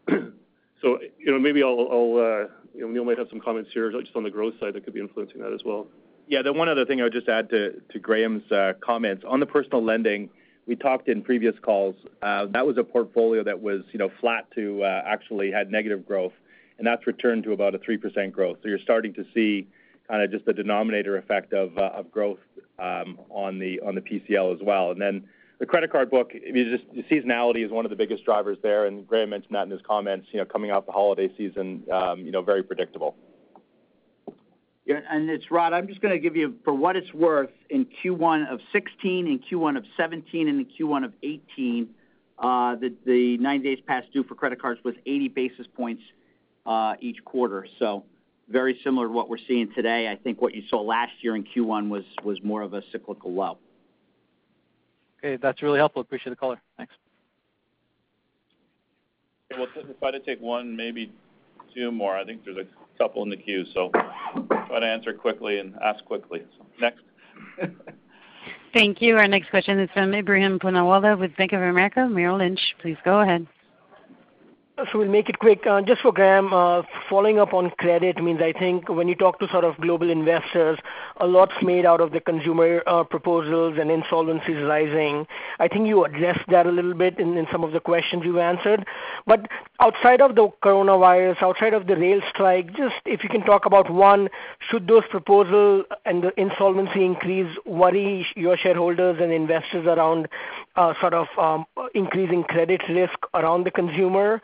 So you know, maybe I'll Neil might have some comments here just on the growth side that could be influencing that as well. Yeah. The one other thing I would just add to Graeme's uh, comments. On the personal lending, we talked in previous calls, uh, that was a portfolio that was, you know, flat to uh, actually had negative growth, and that's returned to about a 3% growth. So you're starting to see kind of just the denominator effect of of growth um, on the on the PCL as well. And then the credit card book, just seasonality is one of the biggest drivers there, and Graeme mentioned that in his comments, you know, coming off the holiday season, um, you know, very predictable. Yeah. It's Rod. I'm just gonna give you, for what it's worth, in Q1 of 2016, in Q1 of 2017, and in Q1 of 2018, uh, the 90 days past due for credit cards was 80 basis points uh, each quarter. So very similar to what we're seeing today. I think what you saw last year in Q1 was more of a cyclical low. Okay. That's really helpful. Appreciate the color. Thanks. Well, try to take one, maybe two more. I think there's a couple in the queue, so try to answer quickly and ask quickly. Next. Thank you. Our next question is from Ebrahim Poonawala with Bank of America Merrill Lynch. Please go ahead. So we'll make it quick. Uh, just for Graeme, uh, following up on credit means I think when you talk to sort of global investors, a lot's made out of the consumer uh, proposals and insolvencies rising. I think you addressed that a little bit in some of the questions you've answered. But outside of the coronavirus, outside of the rail strike, just if you can talk about, one, should those proposals and the insolvency increase worry your shareholders and investors around sort of um, increasing credit risk around the consumer?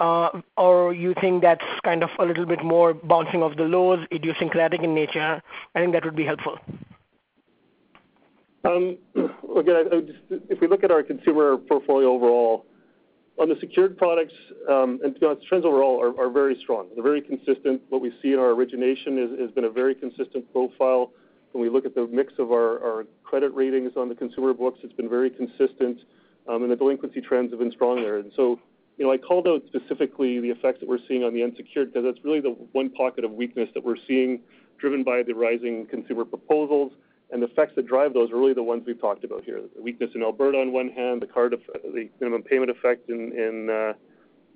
Uh, or you think that's kind of a little bit more bouncing off the lows, idiosyncratic in nature? I think that would be helpful. Um, again, if we look at our consumer portfolio overall, on the secured products, um, and to be honest, trends overall are very strong. They're very consistent. What we see in our origination has been a very consistent profile. When we look at the mix of our credit ratings on the consumer books, it's been very consistent, um, and the delinquency trends have been strong there. You know, I called out specifically the effects that we're seeing on the unsecured because that's really the one pocket of weakness that we're seeing driven by the rising consumer proposals. And the effects that drive those are really the ones we've talked about here. The weakness in Alberta on one hand, the minimum payment effect in uh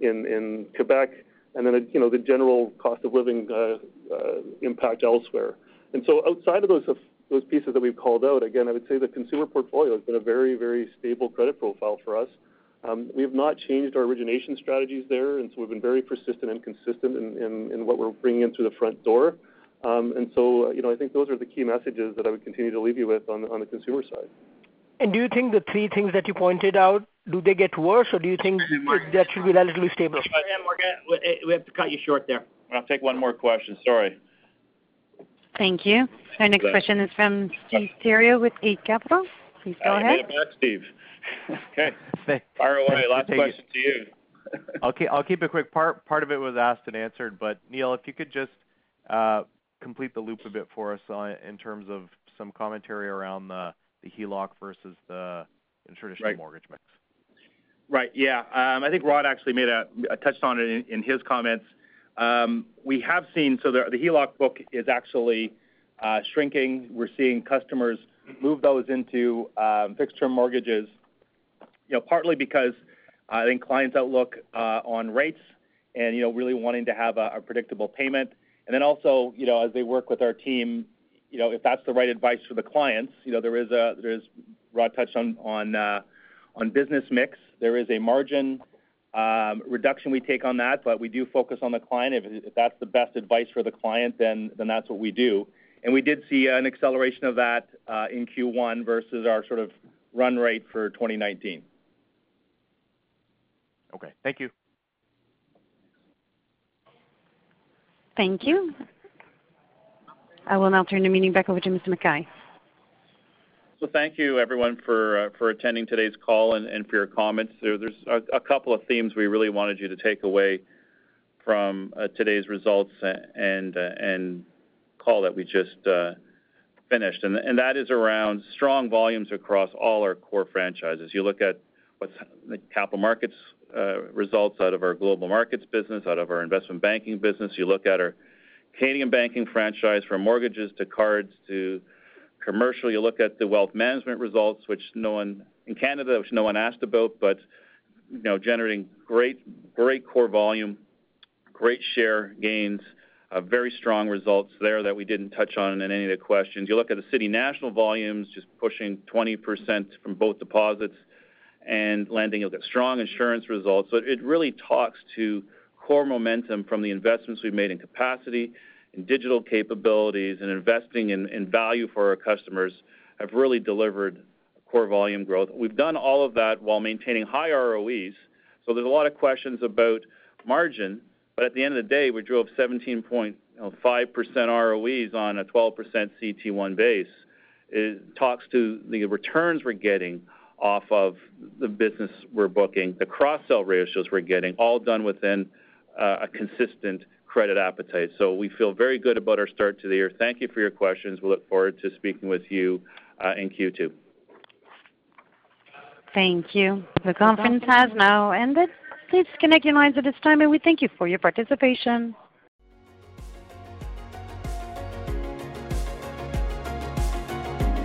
in in Quebec, and then, you know, the general cost of living uh, uh, impact elsewhere. And so outside of those uh, those pieces that we've called out, again, I would say the consumer portfolio has been a very, very stable credit profile for us. We have not changed our origination strategies there, and so we've been very persistent and consistent in what we're bringing in through the front door. Um and so uh you know, I think those are the key messages that I would continue to leave you with on the consumer side. And do you think the three things that you pointed out, do they get worse, or do you think that should be relatively stable? We have to cut you short there. I'll take one more question. Sorry. Thank you. Our next question is from Steve Theriault with Eight Capital. Please go ahead. I made it back, Steve. Okay. Fire away. Last question to you. I'll keep it quick. Part of it was asked and answered, but Neil, if you could just uh, complete the loop a bit for us in terms of some commentary around the HELOC versus the traditional mortgage mix. Right. Yeah. Um, I think Rod actually made a uh touched on it in his comments. Um, we have seen so the the HELOC book is actually uh, shrinking. We're seeing customers move those into um, fixed-term mortgages, you know, partly because I think clients' outlook uh, on rates and, you know, really wanting to have a predictable payment. And then also, you know, as they work with our team, you know, if that's the right advice for the clients, you know, there is Rod touched on, uh, on business mix. There is a margin um, reduction we take on that, but we do focus on the client. If that's the best advice for the client, then that's what we do. And we did see an acceleration of that uh, in Q1 versus our sort of run rate for 2019. Okay. Thank you. Thank you. I will now turn the meeting back over to Mr. McKay. Well thank you everyone uh, for attending today's call and for your comments. There's a couple of themes we really wanted you to take away from uh, today's results uh, and call that we just finished. And and that is around strong volumes across all our core franchises. You look at what's the capital markets Uh, results out of our global markets business, out of our investment banking business. You look at our Canadian banking franchise from mortgages to cards to commercial. You look at the wealth management results, which no one in Canada which no one asked about, but you know, generating great great core volume, great share gains, uh, very strong results there that we didn't touch on in any of the questions. You look at the City National volumes just pushing 20% from both deposits and lending. You'll get strong insurance results. It really talks to core momentum from the investments we've made in capacity, in digital capabilities, and investing in value for our customers have really delivered core volume growth. We've done all of that while maintaining high ROEs. So there's a lot of questions about margin, but at the end of the day, we drove 17.5% ROEs on a 12% CET1 base. It talks to the returns we're getting off of the business we're booking, the cross-sell ratios we're getting, all done within uh, a consistent credit appetite. So we feel very good about our start to the year. Thank you for your questions. We look forward to speaking with you uh, in Q2. Thank you. The conference has now ended. Please disconnect your lines at this time, and we thank you for your participation.